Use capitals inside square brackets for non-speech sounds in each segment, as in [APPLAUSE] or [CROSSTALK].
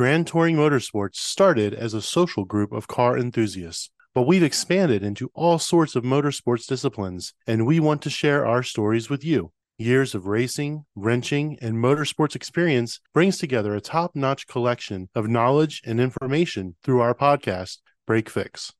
Grand Touring Motorsports started as a social group of car enthusiasts, but we've expanded into all sorts of motorsports disciplines, and we want to share our stories with you. Years of racing, wrenching, and motorsports experience brings together a top notch collection of knowledge and information through our podcast, Break Fix.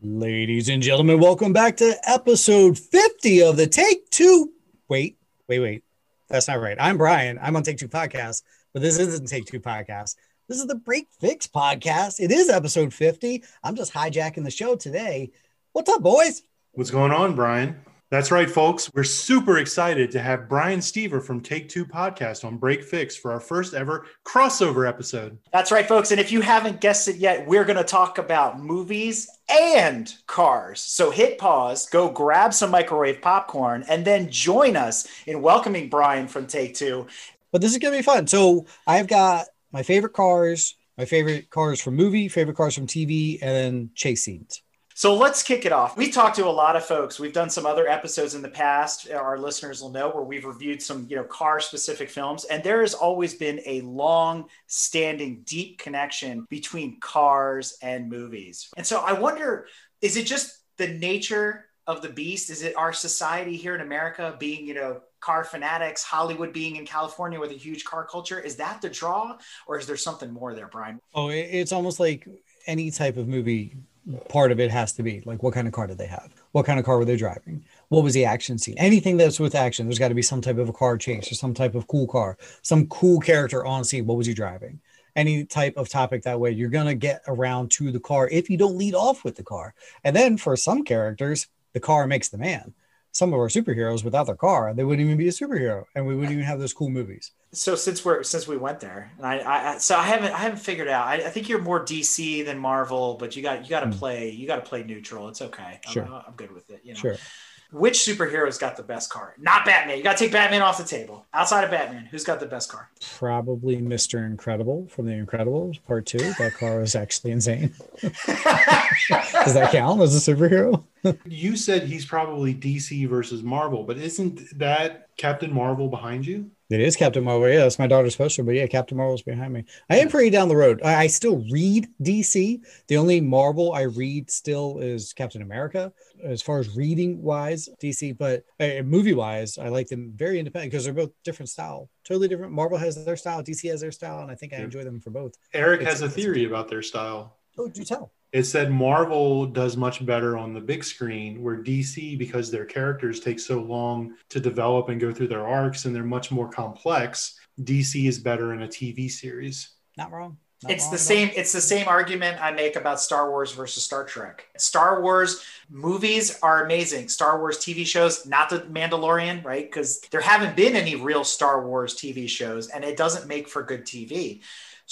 Ladies and gentlemen, welcome back to episode 50 of the Take Two. Wait, wait, wait. That's not right. I'm Brian. I'm on Take Two Podcast, but this isn't Take Two Podcast. This is the Break Fix Podcast. It is episode 50. I'm just hijacking the show today. What's up, boys? What's going on, Brian? That's right, folks. We're super excited to have Brian Stever from Take Two Podcast on Break Fix for our first ever crossover episode. That's right, folks. And if you haven't guessed it yet, we're going to talk about movies and cars. So hit pause, go grab some microwave popcorn, and then join us in welcoming Brian from Take Two. But this is going to be fun. So I've got my favorite cars, my favorite cars from movie, favorite cars from TV, and then chase scenes. So let's kick it off. We talked to a lot of folks. We've done some other episodes in the past. Uh, our listeners will know where we've reviewed some, you know, car specific films. And there has always been a long standing, deep connection between cars and movies. And so I wonder, is it just the nature of the beast? Is it our society here in America being, you know, car fanatics, Hollywood being in California with a huge car culture? Is that the draw or is there something more there, Brian? Oh, it's almost like any type of movie part of it has to be like what kind of car did they have? What kind of car were they driving? What was the action scene? Anything that's with action there's got to be some type of a car chase or some type of cool car some cool character on scene. What was he driving? Any type of topic that way you're going to get around to the car if you don't lead off with the car. And then for some characters the car makes the man some of our superheroes without their car they wouldn't even be a superhero and we wouldn't even have those cool movies so since we're since we went there and I, I so i haven't i haven't figured out I, I think you're more dc than marvel but you got you got to mm. play you got to play neutral it's okay sure. I'm, I'm good with it you know sure which superhero's got the best car? Not Batman. You got to take Batman off the table. Outside of Batman, who's got the best car? Probably Mr. Incredible from The Incredibles Part Two. That car is actually insane. [LAUGHS] Does that count as a superhero? you said he's probably DC versus Marvel, but isn't that Captain Marvel behind you? It is Captain Marvel. Yeah, that's my daughter's poster. But yeah, Captain Marvel's behind me. I am pretty down the road. I, I still read DC. The only Marvel I read still is Captain America. As far as reading wise, DC, but uh, movie wise, I like them very independent because they're both different style, totally different. Marvel has their style, DC has their style, and I think I enjoy them for both. Eric it's, has a theory about their style. Oh, do you tell it said Marvel does much better on the big screen, where DC, because their characters take so long to develop and go through their arcs and they're much more complex, DC is better in a TV series. Not wrong. Not it's wrong the same all. it's the same argument I make about Star Wars versus Star Trek. Star Wars movies are amazing. Star Wars TV shows, not the Mandalorian, right? Because there haven't been any real Star Wars TV shows and it doesn't make for good TV.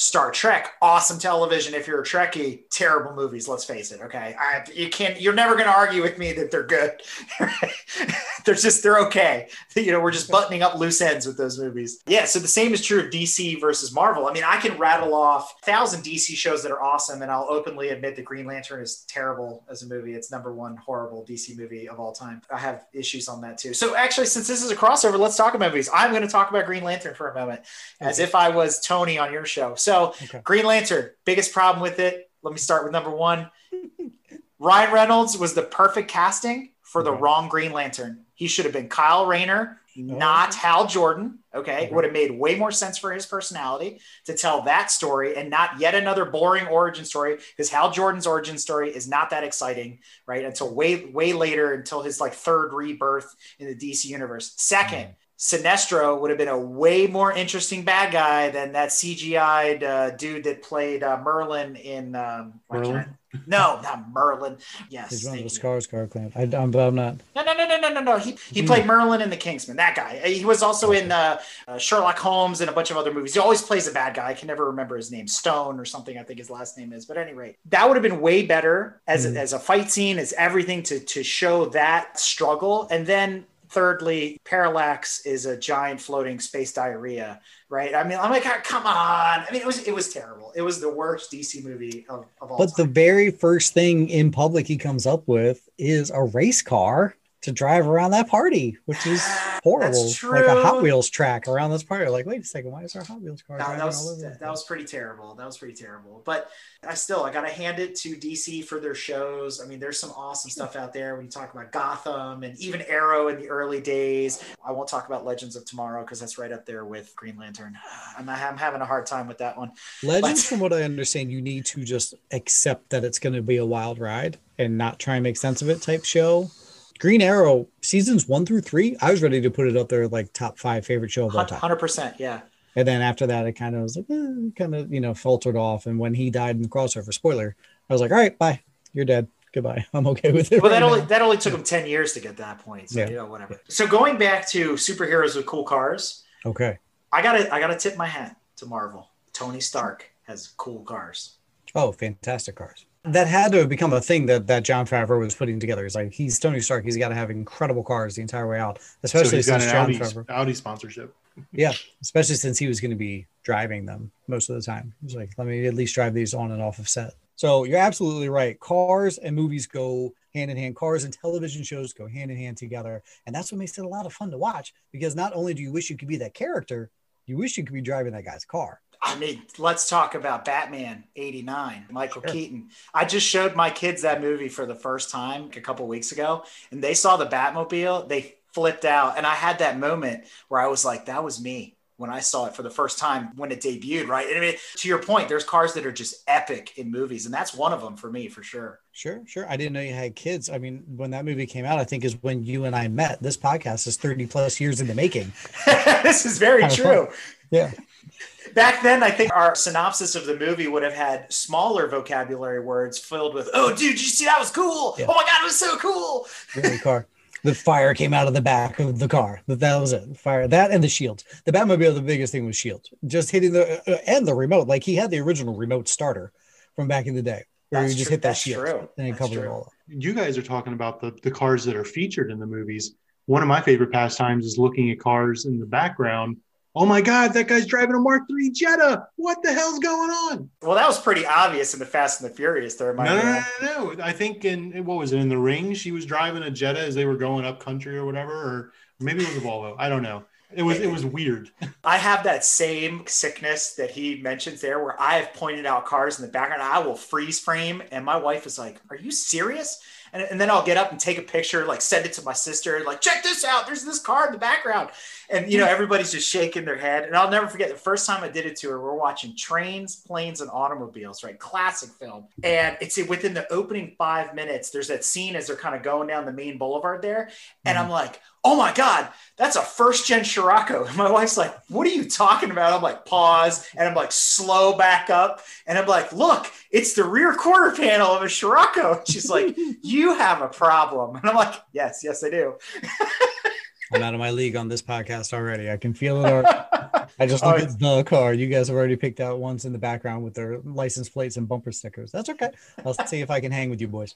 Star Trek, awesome television. If you're a Trekkie, terrible movies. Let's face it. Okay, I, you can't. You're never going to argue with me that they're good. [LAUGHS] they're just they're okay. [LAUGHS] You know, we're just buttoning up loose ends with those movies. Yeah. So the same is true of DC versus Marvel. I mean, I can rattle off a thousand DC shows that are awesome, and I'll openly admit that Green Lantern is terrible as a movie. It's number one horrible DC movie of all time. I have issues on that too. So actually, since this is a crossover, let's talk about movies. I'm going to talk about Green Lantern for a moment, as if I was Tony on your show. So so okay. Green Lantern, biggest problem with it. Let me start with number one. [LAUGHS] Ryan Reynolds was the perfect casting for the okay. wrong Green Lantern. He should have been Kyle Rayner, not Hal Jordan. Okay. okay. Would have made way more sense for his personality to tell that story and not yet another boring origin story because Hal Jordan's origin story is not that exciting, right? Until way, way later, until his like third rebirth in the DC universe. Second, mm. Sinestro would have been a way more interesting bad guy than that CGI'd uh, dude that played uh, Merlin in. Um, Merlin? No, not Merlin. Yes, he's one of the Skarsgård clan. I, am but I'm not. No, no, no, no, no, no, no. He he played Merlin in The Kingsman. That guy. He was also in uh, uh, Sherlock Holmes and a bunch of other movies. He always plays a bad guy. I can never remember his name. Stone or something. I think his last name is. But anyway, that would have been way better as mm. a, as a fight scene, as everything to to show that struggle, and then thirdly, Parallax is a giant floating space diarrhea, right? I mean, I'm like, ah, come on. I mean, it was it was terrible. It was the worst DC movie of, of all. But time. the very first thing in public he comes up with is a race car to drive around that party, which is [SIGHS] horrible. That's Like a Hot. Wheels track around this party. Like, wait a second, why is our Hot Wheels car No, driving that all was over? that was pretty terrible. That was pretty terrible. But I still I gotta hand it to DC for their shows. I mean, there's some awesome stuff out there when you talk about Gotham and even Arrow in the early days. I won't talk about Legends of Tomorrow because that's right up there with Green Lantern. [SIGHS] I'm, I'm having a hard time with that one. Legends, But- from what I understand, you need to just accept that it's going to be a wild ride and not try and make sense of it type show. Green Arrow seasons one through three, I was ready to put it up there like top five favorite show of all time. Hundred percent, yeah. And then after that, it kind of was like, eh, kind of, you know, filtered off. And when he died in the crossover, spoiler, I was like, all right, bye. You're dead. Goodbye. [LAUGHS] I'm okay with it. Well, that only now. that only took him ten years to get that point. So Yeah. you know, whatever. So going back to superheroes with cool cars, Okay. I gotta I gotta tip my hat to Marvel. Tony Stark has cool cars. Oh, fantastic cars. That had to have become a thing that, that Jon Favreau was putting together. He's like, he's Tony Stark. He's got to have incredible cars the entire way out, So especially got since John Audi, Favreau. Audi sponsorship. [LAUGHS] Yeah, especially since he was going to be driving them most of the time. He's like, let me at least drive these on and off of set. So you're absolutely right. Cars and movies go hand in hand. Cars and television shows go hand in hand together. And that's what makes it a lot of fun to watch because not only do you wish you could be that character, you wish you could be driving that guy's car. I mean, let's talk about Batman 89, Michael Sure. Keaton. I just showed my kids that movie for the first time a couple weeks ago, and they saw the Batmobile. They flipped out. And I had that moment where I was like, that was me when I saw it for the first time when it debuted, right? And I mean, to your point, there's cars that are just epic in movies, and that's one of them for me for sure. Sure, sure. I didn't know you had kids. I mean, when that movie came out, I think is when you and I met. This podcast is 30 plus years in the making. [LAUGHS] this is very Kinda true. Yeah. Back then, I think our synopsis of the movie would have had smaller vocabulary words filled with, oh, dude, did you see that was cool? Yeah. Oh my God, it was so cool. Really car. The fire came out of the back of the car. That that was it. Fire that and the shield. The Batmobile, the biggest thing was shield. Just hitting the uh, and the remote. Like he had the original remote starter from back in the day, where That's you just true. hit that That's shield true. and it That's covered it all up. You guys are talking about the, the cars that are featured in the movies. One of my favorite pastimes is looking at cars in the background. Oh my God, that guy's driving a Mark III Jetta. What the hell's going on? Well, that was pretty obvious in the Fast and the Furious. There, No, no, no, no, no. I think in what was it in the ring? She was driving a Jetta as they were going up country or whatever, or maybe it was a Volvo. I don't know. It was it was weird. [LAUGHS] I have that same sickness that he mentions there, where I have pointed out cars in the background. I will freeze frame, and my wife is like, "Are you serious?" And, and then I'll get up and take a picture, like send it to my sister, like, "Check this out! There's this car in the background." And you know, everybody's just shaking their head. And I'll never forget the first time I did it to her. We're watching Trains, Planes, and Automobiles, right? Classic film. And it's within the opening five minutes. There's that scene as they're kind of going down the main boulevard there, and mm-hmm. I'm like, "Oh my god, that's a first gen Scirocco. And [LAUGHS] my wife's like, what are you talking about? I'm like, pause. And I'm like, slow back up. And I'm like, look, it's the rear quarter panel of a Scirocco. And she's [LAUGHS] like, you have a problem. And I'm like, yes, yes, I do. [LAUGHS] I'm out of my league on this podcast already. I can feel it. already. I just Oh, look at the car. You guys have already picked out ones in the background with their license plates and bumper stickers. That's okay. I'll see if I can hang with you boys.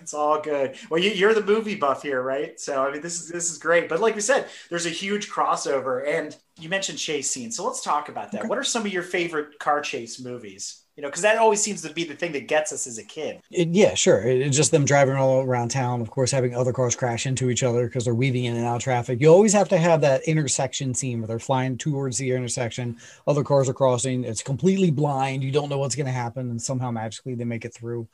It's all good. Well, you, you're the movie buff here, right? So I mean, this is this is great. But like we said, there's a huge crossover, and you mentioned chase scenes. So let's talk about that. Okay. What are some of your favorite car chase movies? You know, because that always seems to be the thing that gets us as a kid. It- yeah, sure. It- It's just them driving all around town. Of course, having other cars crash into each other because they're weaving in and out of traffic. You always have to have that intersection scene where they're flying towards the intersection. Other cars are crossing. It's completely blind. You don't know what's going to happen, and somehow magically they make it through.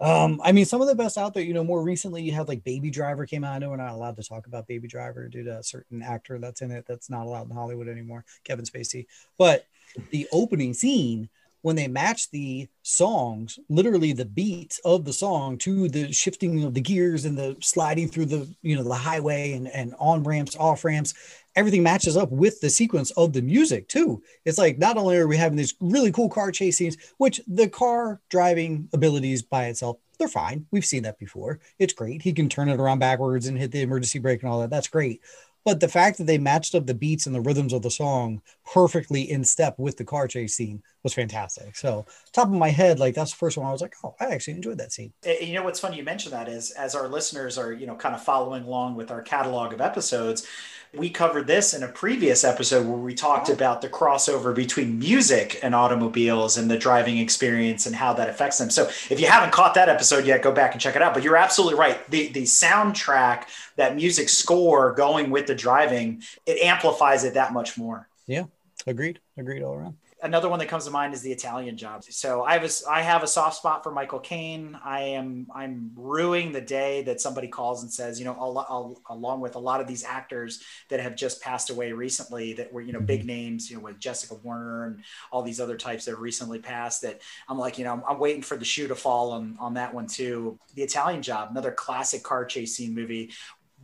Um, I mean, some of the best out there. You know, more recently you had like Baby Driver came out. I know we're not allowed to talk about Baby Driver due to a certain actor that's in it that's not allowed in Hollywood anymore, Kevin Spacey. But the opening scene when they match the songs, literally the beats of the song to the shifting of the gears and the sliding through the you know the highway and, and on ramps, off ramps, everything matches up with the sequence of the music too. It's like not only are we having these really cool car chase scenes, which the car driving abilities by itself, they're fine. We've seen that before. It's great. He can turn it around backwards and hit the emergency brake and all that. That's great. But the fact that they matched up the beats and the rhythms of the song perfectly in step with the car chase scene was fantastic. So top of my head, like that's the first one I was like, oh, I actually enjoyed that scene. And you know what's funny you mentioned that is as our listeners are you know kind of following along with our catalog of episodes we covered this in a previous episode where we talked oh. about the crossover between music and automobiles and the driving experience and how that affects them. So if you haven't caught that episode yet, go back and check it out. But you're absolutely right. The the soundtrack, that music score going with the driving, it amplifies it that much more. Yeah, agreed. Agreed all around another one that comes to mind is the Italian job. So I was I have a soft spot for Michael Caine. I am I'm ruining the day that somebody calls and says, you know, al- al- along with a lot of these actors that have just passed away recently, that were you know big mm-hmm. names, you know, with Jessica Warner and all these other types that have recently passed. That I'm like, you know, I'm, I'm waiting for the shoe to fall on on that one too. The Italian job, another classic car chase scene movie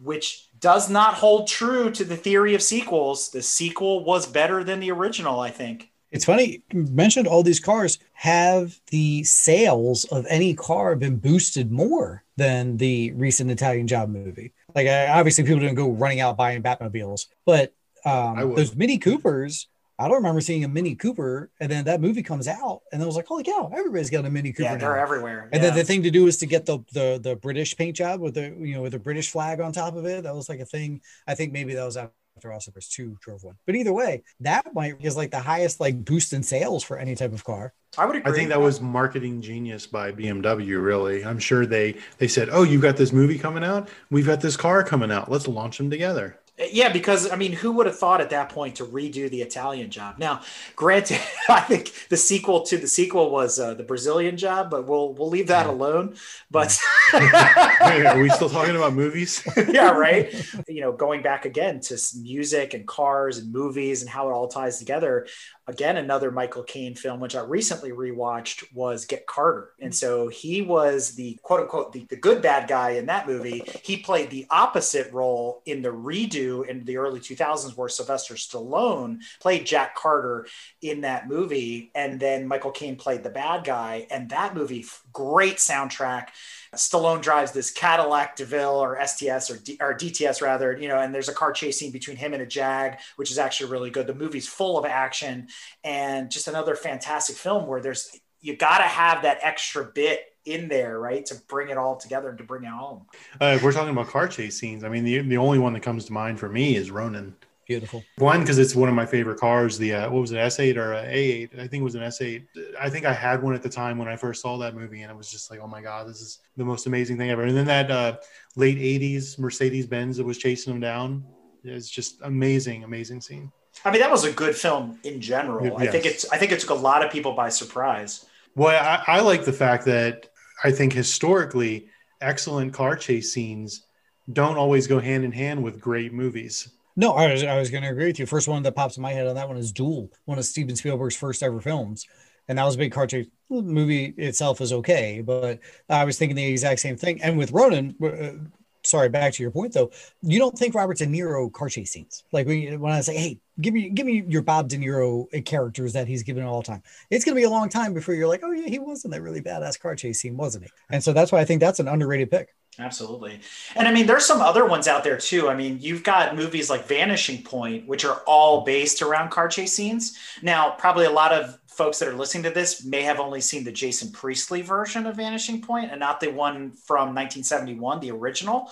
which does not hold true to the theory of sequels. The sequel was better than the original, I think. It's funny, you mentioned all these cars. Have the sales of any car been boosted more than the recent Italian Job movie? Like, obviously, people didn't go running out buying Batmobiles, but um, those Mini Coopers, I don't remember seeing a Mini Cooper. And then that movie comes out, and I was like, holy cow, everybody's got a Mini Cooper. Yeah, they're now. everywhere. And yeah. then the thing to do is to get the, the the British paint job with the you know with the British flag on top of it. That was like a thing. I think maybe that was after after Austin Powers 2 drove one. But either way, that might is like the highest like boost in sales for any type of car. I would agree. I think that was marketing genius by BMW. Really, I'm sure they they said, "Oh, you've got this movie coming out. We've got this car coming out. Let's launch them together." Yeah, because I mean, who would have thought at that point to redo the Italian job? Now, granted, [LAUGHS] I think the sequel to the sequel was uh, the Brazilian job, but we'll we'll leave that alone. But [LAUGHS] are we still talking about movies? [LAUGHS] yeah, right. You know, going back again to music and cars and movies and how it all ties together again another michael caine film which i recently rewatched was get carter and so he was the quote unquote the, the good bad guy in that movie he played the opposite role in the redo in the early 2000s where sylvester stallone played jack carter in that movie and then michael caine played the bad guy and that movie great soundtrack Stallone drives this Cadillac DeVille or STS or, D, or DTS rather, you know, and there's a car chase scene between him and a Jag, which is actually really good. The movie's full of action and just another fantastic film where there's you got to have that extra bit in there, right, to bring it all together and to bring it home. Uh, if we're talking about car chase scenes, I mean, the the only one that comes to mind for me is Ronin. Beautiful. One because it's one of my favorite cars. The uh, what was it, S8 or A8? I think it was an S8. I think I had one at the time when I first saw that movie, and it was just like, oh my god, this is the most amazing thing ever. And then that uh, late '80s Mercedes Benz that was chasing them down is just amazing, amazing scene. I mean, that was a good film in general. Yes. I think it's I think it took a lot of people by surprise. Well, I, I like the fact that I think historically excellent car chase scenes don't always go hand in hand with great movies. No, I was I was going to agree with you. First one that pops in my head on that one is Duel, one of Steven Spielberg's first ever films, and that was a big car chase. The movie itself is okay, but I was thinking the exact same thing. And with Ronin, uh, sorry, back to your point though, you don't think Robert De Niro car chase scenes like when, when I say, hey, give me give me your Bob De Niro characters that he's given all the time. It's going to be a long time before you're like, oh yeah, he was in that really badass car chase scene, wasn't he? And so that's why I think that's an underrated pick. Absolutely. And I mean, there's some other ones out there too. I mean, you've got movies like Vanishing Point, which are all based around car chase scenes. Now, probably a lot of folks that are listening to this may have only seen the Jason Priestley version of Vanishing Point and not the one from 1971, the original.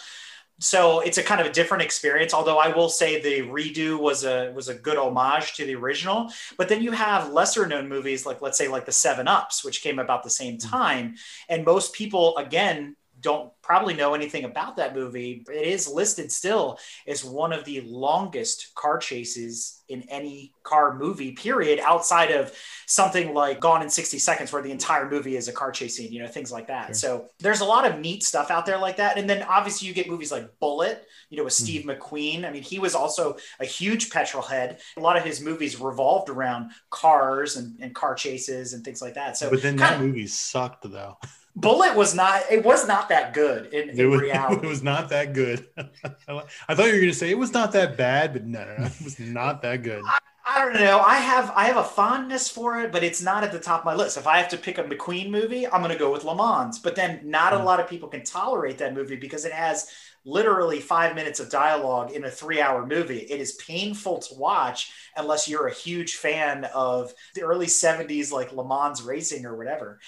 So it's a kind of a different experience. Although I will say the redo was a was a good homage to the original. But then you have lesser known movies like let's say like the Seven Ups, which came about the same mm. time, and most people again don't probably know anything about that movie, it is listed still as one of the longest car chases in any car movie, period, outside of something like Gone in 60 Seconds, where the entire movie is a car chase scene, you know, things like that. Sure. So there's a lot of neat stuff out there like that. And then obviously you get movies like Bullitt, you know, with hmm. Steve mm. McQueen. I mean, he was also a huge petrol head. A lot of his movies revolved around cars and, and car chases and things like that. So, but then that movie sucked though. [LAUGHS] Bullitt was not. It was not that good in, in It was, [LAUGHS] reality. it was not that good. [LAUGHS] I thought you were going to say it was not that bad, but no, no, no, it was not that good. I don't know. I have I have a fondness for it, but it's not at the top of my list. If I have to pick a McQueen movie, I'm going to go with Le Mans. But then not a Mm. lot of people can tolerate that movie because it has literally five minutes of dialogue in a three-hour movie. It is painful to watch unless you're a huge fan of the early '70s, like Le Mans racing or whatever.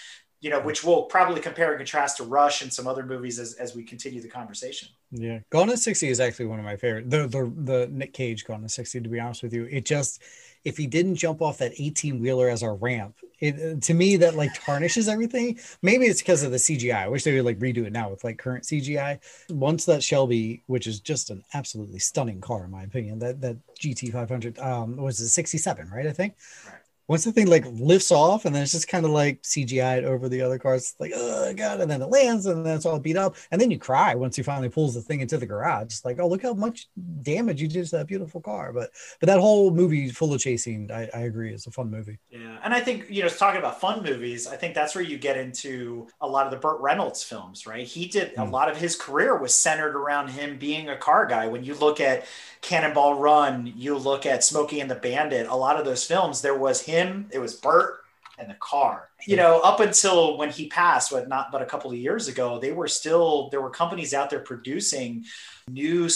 You know, which we'll probably compare and contrast to Rush and some other movies as, as we continue the conversation. Yeah, Gone in sixty is actually one of my favorite. The the the Nick Cage Gone in sixty. To be honest with you, it just if he didn't jump off that eighteen wheeler as a ramp, it to me that like tarnishes everything. Maybe it's because of the CGI. I wish they would like redo it now with like current CGI. Once that Shelby, which is just an absolutely stunning car in my opinion, that that GT five hundred um was it sixty seven, right? I think. Right. Once the thing like lifts off and then it's just kind of like CGI'd over the other cars, it's like, oh god, and then it lands and then it's all beat up. And then you cry once he finally pulls the thing into the garage. It's like, oh, look how much damage you did to that beautiful car. But but that whole movie full of chasing, I, I agree, is a fun movie. Yeah, and I think you know, talking about fun movies, I think that's where you get into a lot of the Burt Reynolds films, right? He did a Mm. lot of his career was centered around him being a car guy. When you look at Cannonball Run, you look at Smokey and the Bandit, a lot of those films, there was him, it was Burt and the car. You know, up until when he passed, what not but a couple of years ago, they were still there were companies out there producing new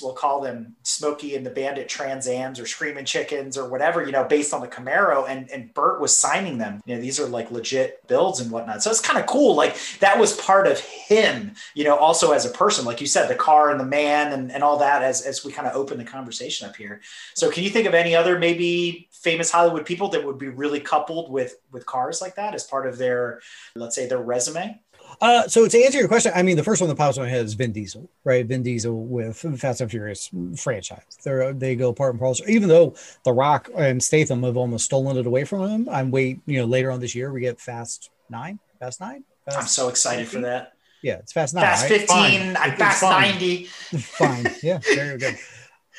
we'll call them Smokey and the Bandit Trans Ams or Screaming Chickens or whatever, you know, based on the Camaro and and Burt was signing them. You know, these are like legit builds and whatnot. So it's kind of cool. Like that was part of him, you know, also as a person, like you said, the car and the man and, and all that as as we kind of open the conversation up here. So can you think of any other maybe famous Hollywood people that would be really coupled with with cars like that as part of their let's say their resume? Uh, so to answer your question, I mean, the first one that pops in my head is Vin Diesel, right? Vin Diesel with Fast and Furious franchise. They they go part and parcel. Even though The Rock and Statham have almost stolen it away from him, I'm wait. You know, later on this year we get Fast Nine, Fast Nine. Fast, I'm so excited for that. Yeah, it's Fast Nine. Fast right? 15, Fine. I'm It's fast fine. 90. Fine. Yeah, very good. [LAUGHS]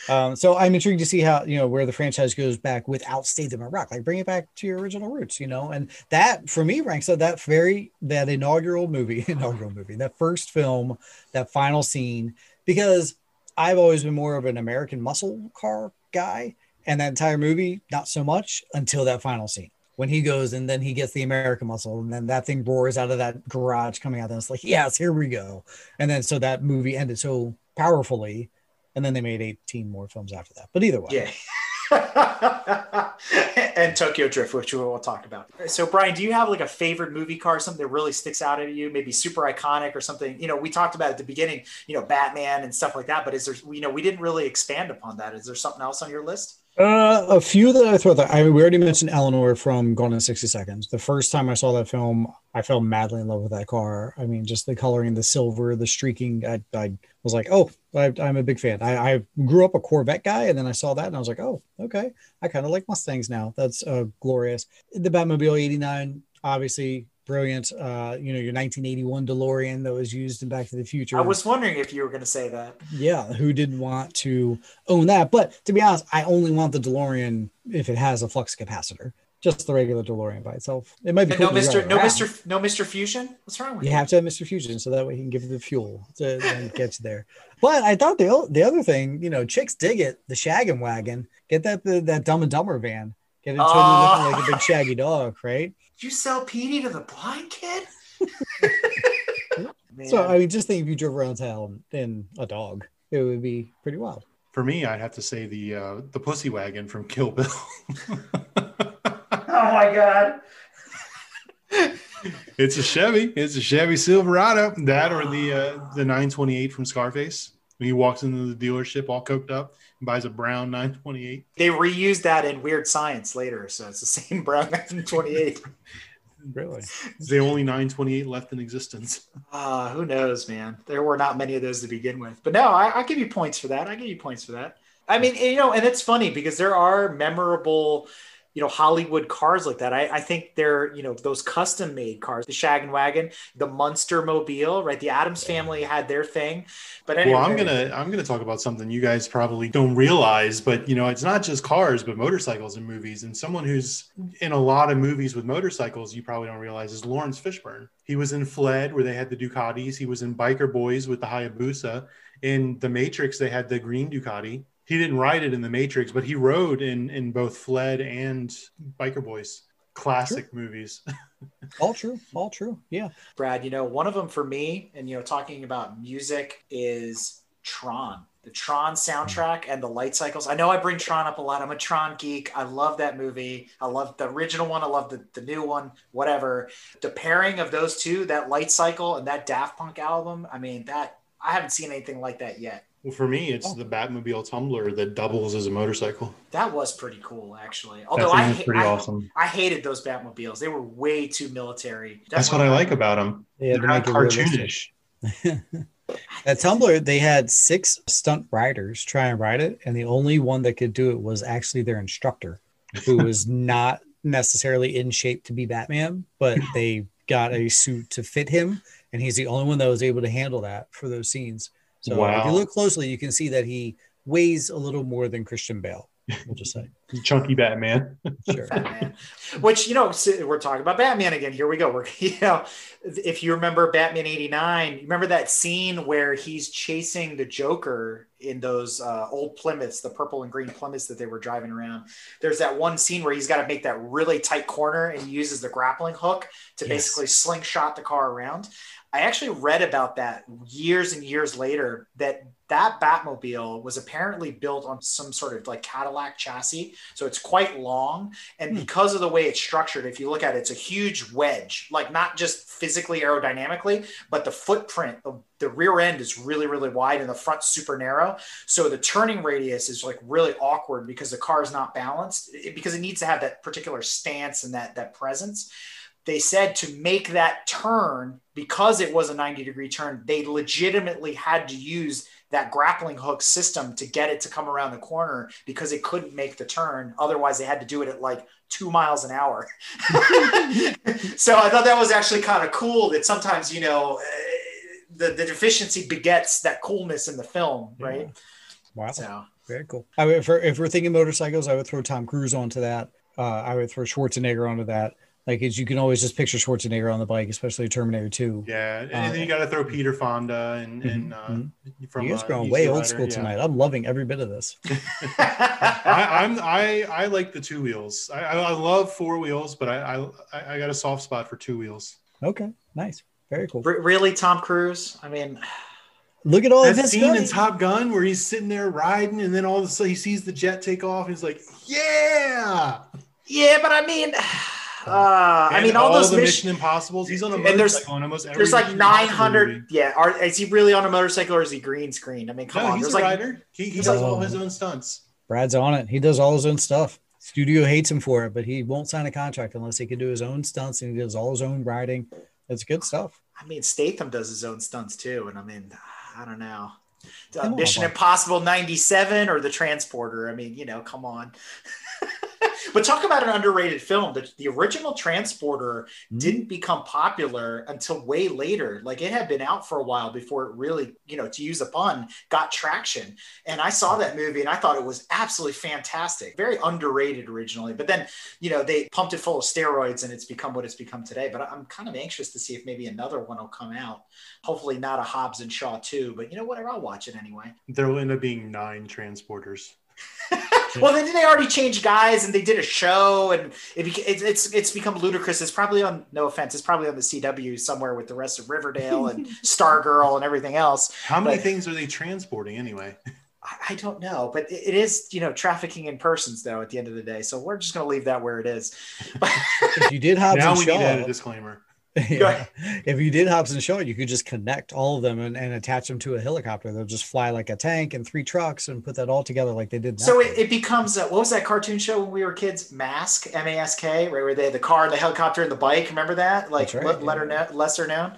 Um, so I'm intrigued to see how you know where the franchise goes back without Statham and Rock. Like bring it back to your original roots, you know. And that for me ranks at that very that inaugural movie, [LAUGHS] inaugural movie, that first film, that final scene, because I've always been more of an American muscle car guy, and that entire movie not so much until that final scene. When he goes and then he gets the American muscle, and then that thing roars out of that garage coming out, and it's like, yes, here we go. And then so that movie ended so powerfully and then they made 18 more films after that. But either way, Yeah. [LAUGHS] and Tokyo Drift, which we will talk about. So, Brian, do you have like a favorite movie car, something that really sticks out at you, maybe super iconic or something? You know, we talked about at the beginning, you know, Batman and stuff like that, but is there, you know, we didn't really expand upon that. Is there something else on your list? Uh, a few that I throw. That I mean, we already mentioned Eleanor from Gone in 60 Seconds. The first time I saw that film, I fell madly in love with that car. I mean, just the coloring, the silver, the streaking. I, I was like, oh, I, I'm a big fan. I, I grew up a Corvette guy, and then I saw that, and I was like, oh, okay, I kind of like Mustangs now. That's uh, glorious. The Batmobile 89, obviously brilliant. Uh, you know, your 1981 DeLorean that was used in Back to the Future. I was wondering if you were going to say that. Yeah, who didn't want to own that? But to be honest, I only want the DeLorean if it has a flux capacitor. Just the regular DeLorean by itself. It might be And no Mr. No. Mr. No Mr. Fusion. What's wrong with You you? have to have Mr. Fusion so that way he can give you the fuel to get you there. But I thought the the other thing, you know, chicks dig it. The shaggin' wagon. Get that the, that Dumb and Dumber van. Get it totally Oh. looking like a big shaggy dog, right? Did you sell Petey to the blind kid? [LAUGHS] So I mean, just think if you drove around town in a dog, it would be pretty wild. For me, I'd have to say the uh, the pussy wagon from Kill Bill. [LAUGHS] oh my god. it's a Chevy. It's a Chevy Silverado. That or the uh, the 928 from Scarface. When he walks into the dealership all coked up and buys a brown 928. They reused that in Weird Science later, so it's the same Brown 928. Really? It's the only 928 left in existence. Ah, who knows, man? There were not many of those to begin with. But no, I, I'll give you points for that. I give you points for that. I mean, you know, and it's funny because there are memorable you know Hollywood cars like that. I, I think they're you know those custom made cars, the Shaggin' Wagon, the Munster Mobile, right? The Addams family had their thing. But anyway, well, I'm gonna I'm gonna talk about something you guys probably don't realize, but you know it's not just cars, but motorcycles in movies. And someone who's in a lot of movies with motorcycles, you probably don't realize is Laurence Fishburne. He was in Fled where they had the Ducatis. He was in Biker Boys with the Hayabusa. In The Matrix, they had the green Ducati he didn't write it in the Matrix, but he wrote in in both Fled and Biker Boys. Classic True. movies. [LAUGHS] All true. All true. Yeah. Brad, you know, one of them for me, and you know, talking about music is Tron. The Tron soundtrack and the light cycles. I know I bring Tron up a lot. I'm a Tron geek. I love that movie. I love the original one. I love the, the new one, whatever. The pairing of those two, that light cycle and that Daft Punk album, I mean, that I haven't seen anything like that yet. Well, for me, it's Oh. the Batmobile tumbler that doubles as a motorcycle. That was pretty cool, actually. Although I, ha- pretty I, awesome. I hated those Batmobiles. They were way too military. That's what I like about them. They had to They're not make it realistic. cartoonish. [LAUGHS] That Tumbler, they had six stunt riders try and ride it, and the only one that could do it was actually their instructor, who was [LAUGHS] not necessarily in shape to be Batman, but they got a suit to fit him, and he's the only one that was able to handle that for those scenes. So if you look closely, you can see that he weighs a little more than Christian Bale. We'll just say, [LAUGHS] Chunky Batman. [LAUGHS] sure. Batman. [LAUGHS] Which you know, we're talking about Batman again. Here we go. We're you know, if you remember Batman '89, remember that scene where he's chasing the Joker in those uh, old Plymouths, the purple and green Plymouths that they were driving around. There's that one scene where he's got to make that really tight corner and he uses the grappling hook to Yes. basically slingshot the car around. I actually read about that years and years later that that Batmobile was apparently built on some sort of like Cadillac chassis. So it's quite long. And Hmm. because of the way it's structured, if you look at it, it's a huge wedge, like not just physically aerodynamically, but the footprint of the rear end is really, really wide and the front super narrow. So the turning radius is like really awkward because the car is not balanced because it needs to have that particular stance and that, that presence they said to make that turn because it was a 90 degree turn they legitimately had to use that grappling hook system to get it to come around the corner because it couldn't make the turn otherwise they had to do it at like two miles an hour [LAUGHS] so i thought that was actually kind of cool that sometimes you know eh, the, the deficiency begets that coolness in the film right Wow. so Very cool. I would, if, we're, if we're thinking motorcycles, I would throw Tom Cruise onto that. Uh, I would throw Schwarzenegger onto that. Like, as you can always just picture Schwarzenegger on the bike, especially Terminator 2. Yeah, and Uh, then you got to throw Peter Fonda and, and uh, Mhm. from you guys uh, going Easy way old school yeah. tonight. I'm loving every bit of this. [LAUGHS] I, I'm I I like the two wheels. I, I I love four wheels, but I, I I got a soft spot for two wheels. Okay, nice. Very cool. Re- really tom cruise i mean Look at all that this scene in. Top Gun where he's sitting there riding, and then all of a sudden he sees the jet take off, and he's like, "Yeah!" yeah but i mean uh, i mean all, those the Mission Impossibles. He's on a And there's- motorcycle on almost every. There's like 900. Yeah. Are, is he really on a motorcycle or is he green screen? I mean, come No, on. he's There's a like, rider. He, he does like- all his own stunts. Brad's on it. He does all his own stuff. Studio hates him for it, but he won't sign a contract unless he can do his own stunts and he does all his own riding. That's good stuff. I mean, Statham does his own stunts too. And I mean, I don't know. Uh, Come on, Mission Impossible 97 or The Transporter. I mean, you know, come on. [LAUGHS] but talk about an underrated film. The, the original Transporter Hmm? didn't become popular until way later. Like it had been out for a while before it really, you know, to use a pun, got traction. And I saw that movie and I thought it was absolutely fantastic. Very underrated originally, but then, you know, they pumped it full of steroids and it's become what it's become today. But I'm kind of anxious to see if maybe another one will come out. Hopefully not a Hobbs and Shaw too, but you know whatever, I'll watch it anyway. There will end up being nine transporters. [LAUGHS] well, then they already changed guys and they did a show and it, beca- it's it's it's become ludicrous. It's probably on no offense, it's probably on the CW somewhere with the rest of Riverdale and [LAUGHS] Stargirl and everything else. How many But- things are they transporting anyway? I, I don't know, but it, it is you know trafficking in persons though at the end of the day. So we're just going to leave that where it is. If [LAUGHS] you did have [LAUGHS] now and we need to add a disclaimer. [LAUGHS] yeah. if you did Hobbs and Shaw, you could just connect all of them and, and attach them to a helicopter. They'll just fly like a tank and three trucks and put that all together like they did. So it, it becomes uh, what was that cartoon show when we were kids? Mask, M A S K, right? Where they had the car and the helicopter and the bike. Remember that? Like right, le- letter kno- lesser known.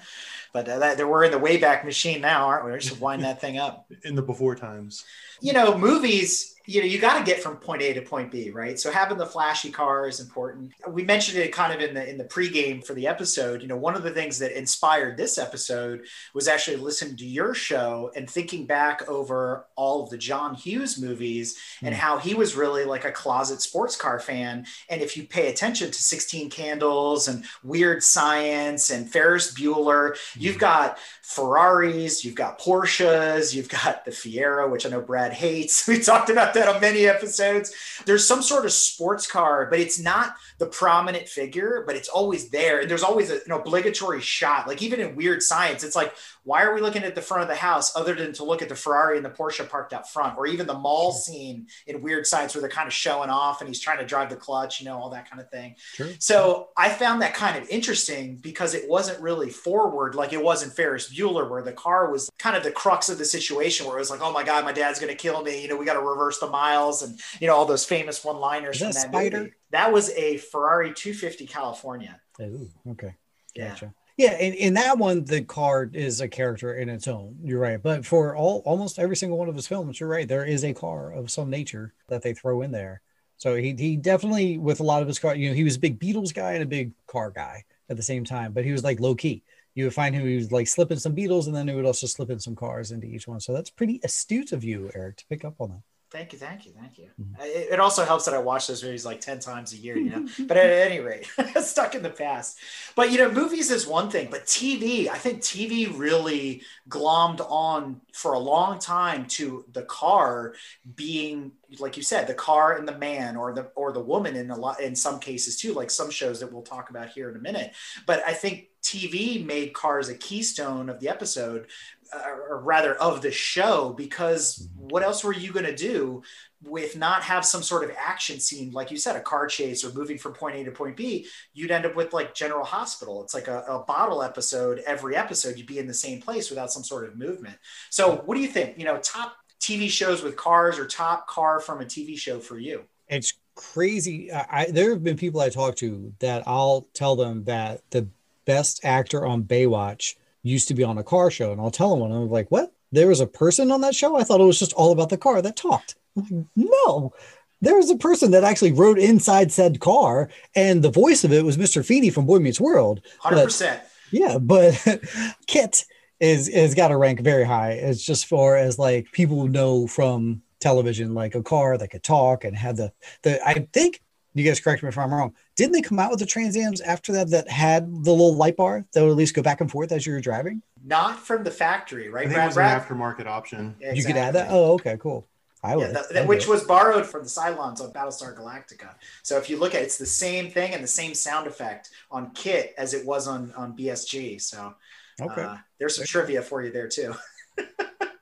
But uh, that, we're in the Wayback Machine now, aren't we? We should wind that thing up. [LAUGHS] in the before times. you know, movies, you know you got to get from point A to point B, right? So having the flashy car is important. We mentioned it kind of in the in the pregame for the episode. You know, one of the things that inspired this episode was actually listening to your show and thinking back over all of the John Hughes movies mm. and hmm. how he was really like a closet sports car fan. And if you pay attention to 16 Candles and Weird Science and Ferris Bueller, mm. you've got Ferraris, you've got Porsches, you've got the Fiero, which I know Brad hates. [LAUGHS] We talked about that on many episodes. There's some sort of sports car, but it's not the prominent figure, but it's always there. And there's always a, an obligatory shot. Like even in Weird Science, it's like, why are we looking at the front of the house other than to look at the Ferrari and the Porsche parked out front, or even the mall scene in Weird Science where they're kind of showing off and he's trying to drive the clutch, you know, all that kind of thing. True. So I found that kind of interesting because it wasn't really forward like it was in Ferris Bueller, where the car was kind of the crux of the situation, where it was like, oh my God, my dad's going to kill me. You know, we got to reverse the miles and, you know, all those famous one liners from that Spider? movie. That was a Ferrari 250 California. Ooh, okay. Gotcha. Yeah. Yeah, in, in that one, the car is a character in its own. You're right. But for all almost every single one of his films, you're right. There is a car of some nature that they throw in there. So he he definitely with a lot of his car, you know, he was a big Beatles guy and a big car guy at the same time, but he was like low key. You would find him he was like slipping some Beatles and then he would also slip in some cars into each one. So that's pretty astute of you, Eric, to pick up on that. Thank you, thank you, thank you. Mm-hmm. It, it, also helps that I watch those movies like 10 times a year, you know. [LAUGHS] but at any rate, [LAUGHS] stuck in the past. But you know, movies is one thing, but TV, I think TV really glommed on for a long time to the car being like you said, the car and the man or the or the woman in a lot in some cases too, like some shows that we'll talk about here in a minute. But I think TV made cars a keystone of the episode uh, or rather of the show because what else were you going to do with not have some sort of action scene? Like you said a car chase or moving from point a to point b you'd end up with like general hospital. It's like a, a bottle episode. Every episode you'd be in the same place without some sort of movement. So what do you think? You know top tv shows with cars or top car from a tv show for you? It's crazy. I, there have been people i talk to that i'll tell them that the best actor on baywatch used to be on a car show, and I'll tell them one. I'm like, what? There was a person on that show? I thought it was just all about the car that talked. Like, no, there was a person that actually rode inside said car, and the voice of it was Mr. Feeney from Boy Meets World. Hundred percent. Yeah, but [LAUGHS] KITT is is got to rank very high. It's just for as like people know from television, like a car that could talk and had the the. I think you guys correct me if I'm wrong. Didn't they come out with the Trans Ams after that that had the little light bar that would at least go back and forth as you were driving? Not from the factory, right? I think Brad, it was Brad? an aftermarket option. Exactly. You could add that. Oh, okay, cool. I would, yeah, which was borrowed from the Cylons on Battlestar Galactica. So if you look at it, it's the same thing and the same sound effect on KITT as it was on on BSG. So okay, uh, there's some trivia for you there too. [LAUGHS]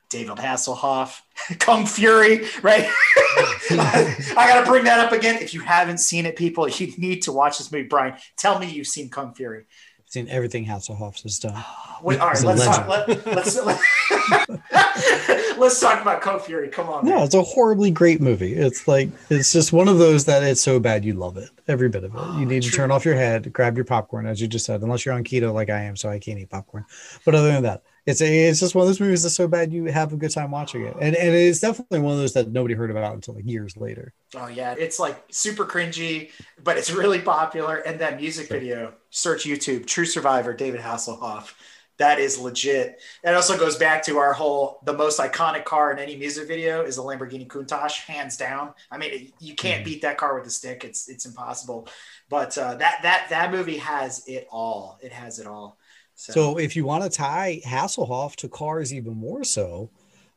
David Hasselhoff, [LAUGHS] Kung Fury, right? [LAUGHS] [LAUGHS] I, I got to bring that up again. If you haven't seen it, people, you need to watch this movie. Brian, tell me you've seen Kung Fury. I've seen everything Hasselhoff has done. [GASPS] Wait, all right, let's talk, let, let's, let, [LAUGHS] let's talk about Kung Fury. Come on. No, it's a horribly great movie. It's like it's just one of those that it's so bad you love it. Every bit of it. Ah, you need to turn off your head, grab your popcorn, as you just said, unless you're on keto like I am, so I can't eat popcorn. But other than that, it's a, it's just one of those movies that's so bad you have a good time watching it, and and it's definitely one of those that nobody heard about until like years later. Oh yeah, it's like super cringy, but it's really popular. And that music video, search YouTube, True Survivor, David Hasselhoff. That is legit. That also goes back to our whole the most iconic car in any music video is a Lamborghini Countach, hands down. I mean, you can't mm-hmm. beat that car with a stick. It's it's impossible. But uh, that that that movie has it all. It has it all. So, so if you want to tie Hasselhoff to cars even more so,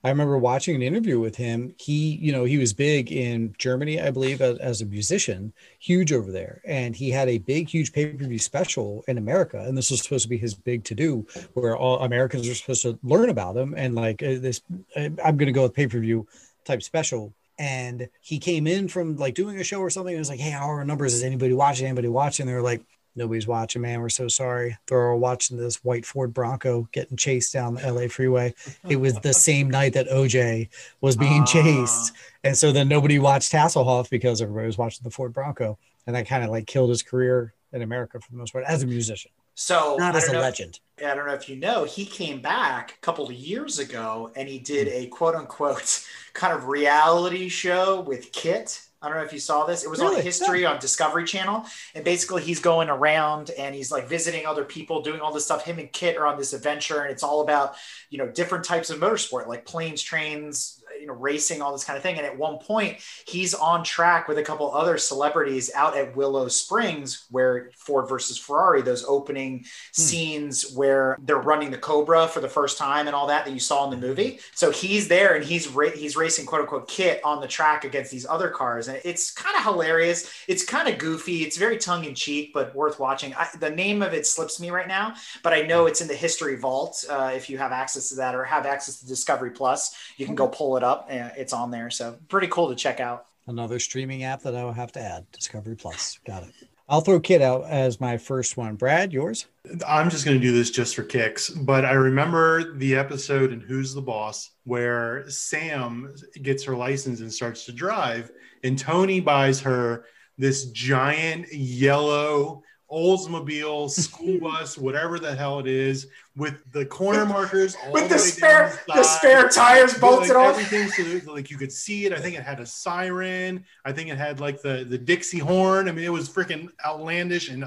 I remember watching an interview with him. He, you know, he was big in Germany, I believe, as, as a musician, huge over there. And he had a big, huge pay per view special in America. And this was supposed to be his big to do, where all Americans are supposed to learn about him. And like uh, this, uh, I'm going to go with pay per view type special. And he came in from like doing a show or something. And was like, hey, our numbers? Is anybody watching? Anybody watching? They were like, nobody's watching, man. We're so sorry. They're all watching this white Ford Bronco getting chased down the LA freeway. It was the same night that OJ was being ah. chased. And so then nobody watched Hasselhoff because everybody was watching the Ford Bronco. And that kind of like killed his career in America for the most part as a musician. So Not as a know- legend. I don't know if you know, he came back a couple of years ago and he did hmm. a quote unquote [LAUGHS] kind of reality show with KITT. I don't know if you saw this. It was on Really? History on Discovery Channel. And basically, he's going around and he's like visiting other people, doing all this stuff. Him and KITT are on this adventure, and it's all about, you know, different types of motorsport, like planes, trains, you know, racing, all this kind of thing. And at one point, he's on track with a couple other celebrities out at Willow Springs, where Ford versus Ferrari, those opening scenes where they're running the Cobra for the first time and all that that you saw in the movie. So he's there and he's ra- he's racing quote unquote KITT on the track against these other cars, and it's kind of hilarious. It's kind of goofy. It's very tongue in cheek, but worth watching. I, the name of it slips me right now, but I know it's in the History Vault. Uh, if you have access to that or have access to Discovery Plus, you can go pull it up. and It's on there, so pretty cool to check out. Another streaming app that I will have to add. Discovery Plus. Got it. I'll throw KITT out as my first one. Brad, yours? I'm just going to do this just for kicks, but I remember the episode in Who's the Boss where Sam gets her license and starts to drive, and Tony buys her this giant yellow Oldsmobile school [LAUGHS] bus, whatever the hell it is, with the corner markers all With the, the spare down the spare tires bolted like on. everything so that, like you could see it. I think it had a siren. I think it had like the the Dixie horn. I mean, it was freaking outlandish and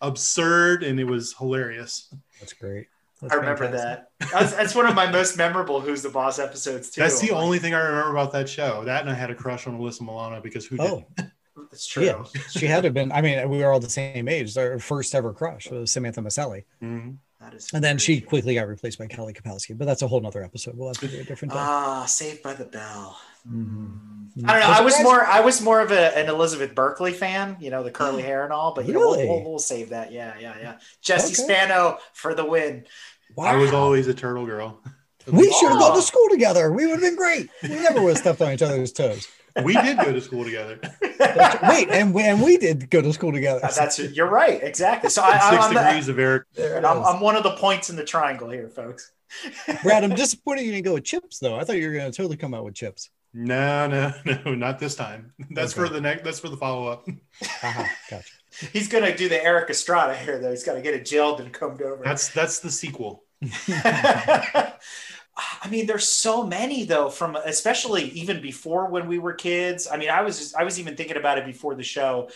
absurd, and it was hilarious. That's great. I remember that. That's, that's one of my most memorable Who's the Boss episodes too. That's the only thing I remember about that show. That and I had a crush on Alyssa Milano because who Oh, didn't? [LAUGHS] It's true. yeah. She had to have been. I mean, we were all the same age. Our first ever crush was Samantha Micelli. Mhm. That is And then she true. quickly got replaced by Kelly Kapowski. But that's a whole nother episode. We'll have to do a different day. Ah, Saved by the Bell. Mhm. I don't know. I was Surprised- more I was more of a, an Elizabeth Berkley fan, you know, the curly [GASPS] hair and all. But you know, we'll, we'll, we'll save that. Yeah, yeah, yeah. Jesse Okay. Spano for the win. I was always a turtle girl. We should have gone to school together. We would have been great. We never would have stepped on each other's toes. We did go to school together. Wait, and we, and we did go to school together. Uh, that's you're right, exactly. So I, I, Six I'm, the- degrees of Eric. I'm. I'm one of the points in the triangle here, folks. [LAUGHS] Brad, I'm disappointed you didn't go with chips though. I thought you were going to totally come out with chips. No, no, no, not this time. That's Okay. for the next. That's for the follow up. Aha, uh-huh, gotcha. [LAUGHS] He's gonna do the Erik Estrada here, though. He's got to get it gelled and combed over. That's that's the sequel. [LAUGHS] I mean, there's so many though, from especially even before when we were kids. I mean, I was just, I was even thinking about it before the show.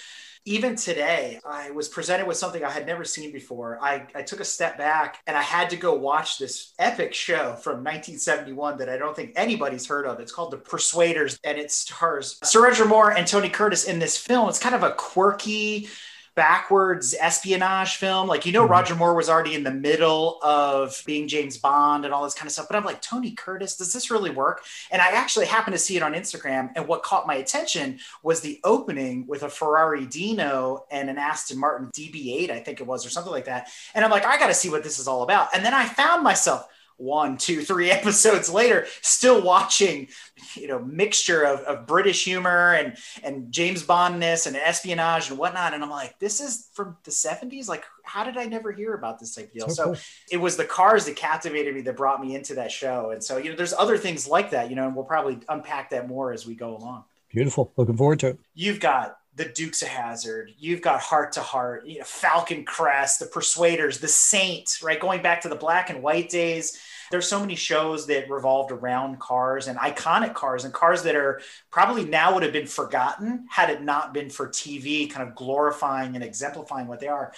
Even today, I was presented with something I had never seen before. I, I took a step back and I had to go watch this epic show from 1971 that I don't think anybody's heard of. It's called The Persuaders and it stars Sir Roger Moore and Tony Curtis in this film. It's kind of a quirky, backwards espionage film. Like, you know, Mhm. Roger Moore was already in the middle of being James Bond and all this kind of stuff. But I'm like, Tony Curtis, does this really work? And I actually happened to see it on Instagram. And what caught my attention was the opening with a Ferrari Dino and an Aston Martin DB8, I think it was, or something like that. And I'm like, I got to see what this is all about. And then I found myself one, two, three [LAUGHS] episodes later, still watching, you know, mixture of, of British humor and and James Bondness and espionage and whatnot. And I'm like, this is from the 70s. Like, how did I never hear about this type of deal? So it was the cars that captivated me that brought me into that show. And so, you know, there's other things like that, you know, and we'll probably unpack that more as we go along. Beautiful. Looking forward to it. You've got the Dukes of Hazzard, you've got Hart to Hart, you know, Falcon Crest, the Persuaders, the Saint, right? Going back to the black and white days. There's so many shows that revolved around cars and iconic cars and cars that are probably now would have been forgotten had it not been for TV kind of glorifying and exemplifying what they are.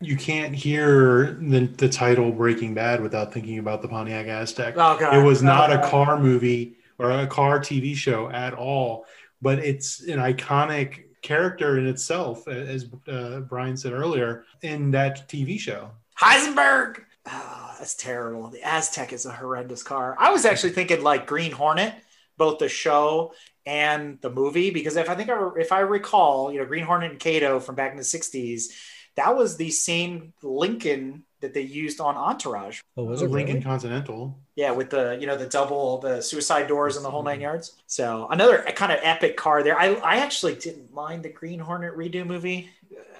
You can't hear the, the title Breaking Bad without thinking about the Pontiac Aztek. Oh, God. It was not a Uh, car movie or a car TV show at all, but it's an iconic character in itself, as uh, Brian said earlier, in that TV show. Heisenberg. Oh, that's terrible. The Aztek is a horrendous car. I was actually thinking like Green Hornet, both the show and the movie, because if I think I, if I recall, you know, Green Hornet and Kato from back in the '60s, that was the same Lincoln that they used on Entourage. Oh, was it Lincoln really? Continental. Yeah, with the you know the double the suicide doors and the whole nine yards. So another kind of epic car there. I I actually didn't mind the Green Hornet redo movie.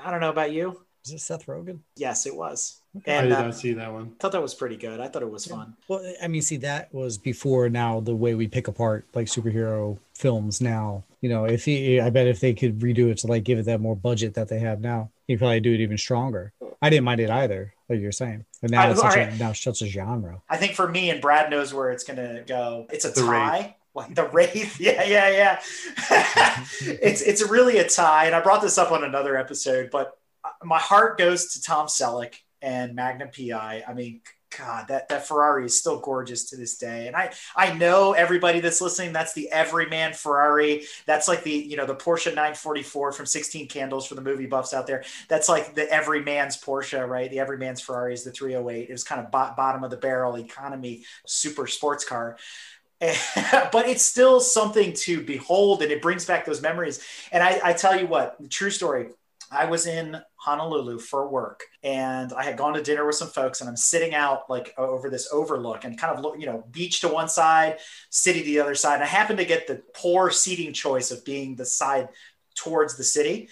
I don't know about you. Is it Seth Rogen? Yes, it was. I And did uh, not see that one. thought that was pretty good. I thought it was fun. Well, I mean, see, that was before now the way we pick apart like superhero films now. You know, if he, I bet if they could redo it to like give it that more budget that they have now, he'd probably do it even stronger. I didn't mind it either. like you're saying. But now I- it's such alright. a now it's such a genre. I think for me and Brad knows where it's gonna go. It's a The tie. What, the Wraith, [LAUGHS] yeah, yeah, yeah. [LAUGHS] it's it's really a tie, and I brought this up on another episode, but uh, my heart goes to Tom Selleck and Magnum PI. I mean, God, that that Ferrari is still gorgeous to this day, and I I know everybody that's listening. That's the everyman Ferrari. That's like the you know the Porsche 944 from 16 Candles for the movie buffs out there. That's like the everyman's Porsche, right? The everyman's Ferrari is the 308. It was kind of bo- bottom of the barrel economy super sports car. [LAUGHS] but it's still something to behold and it brings back those memories. And I, I tell you what, the true story. I was in Honolulu for work and I had gone to dinner with some folks and I'm sitting out like over this overlook and kind of look, you know, beach to one side, city to the other side. And I happened to get the poor seating choice of being the side towards the city.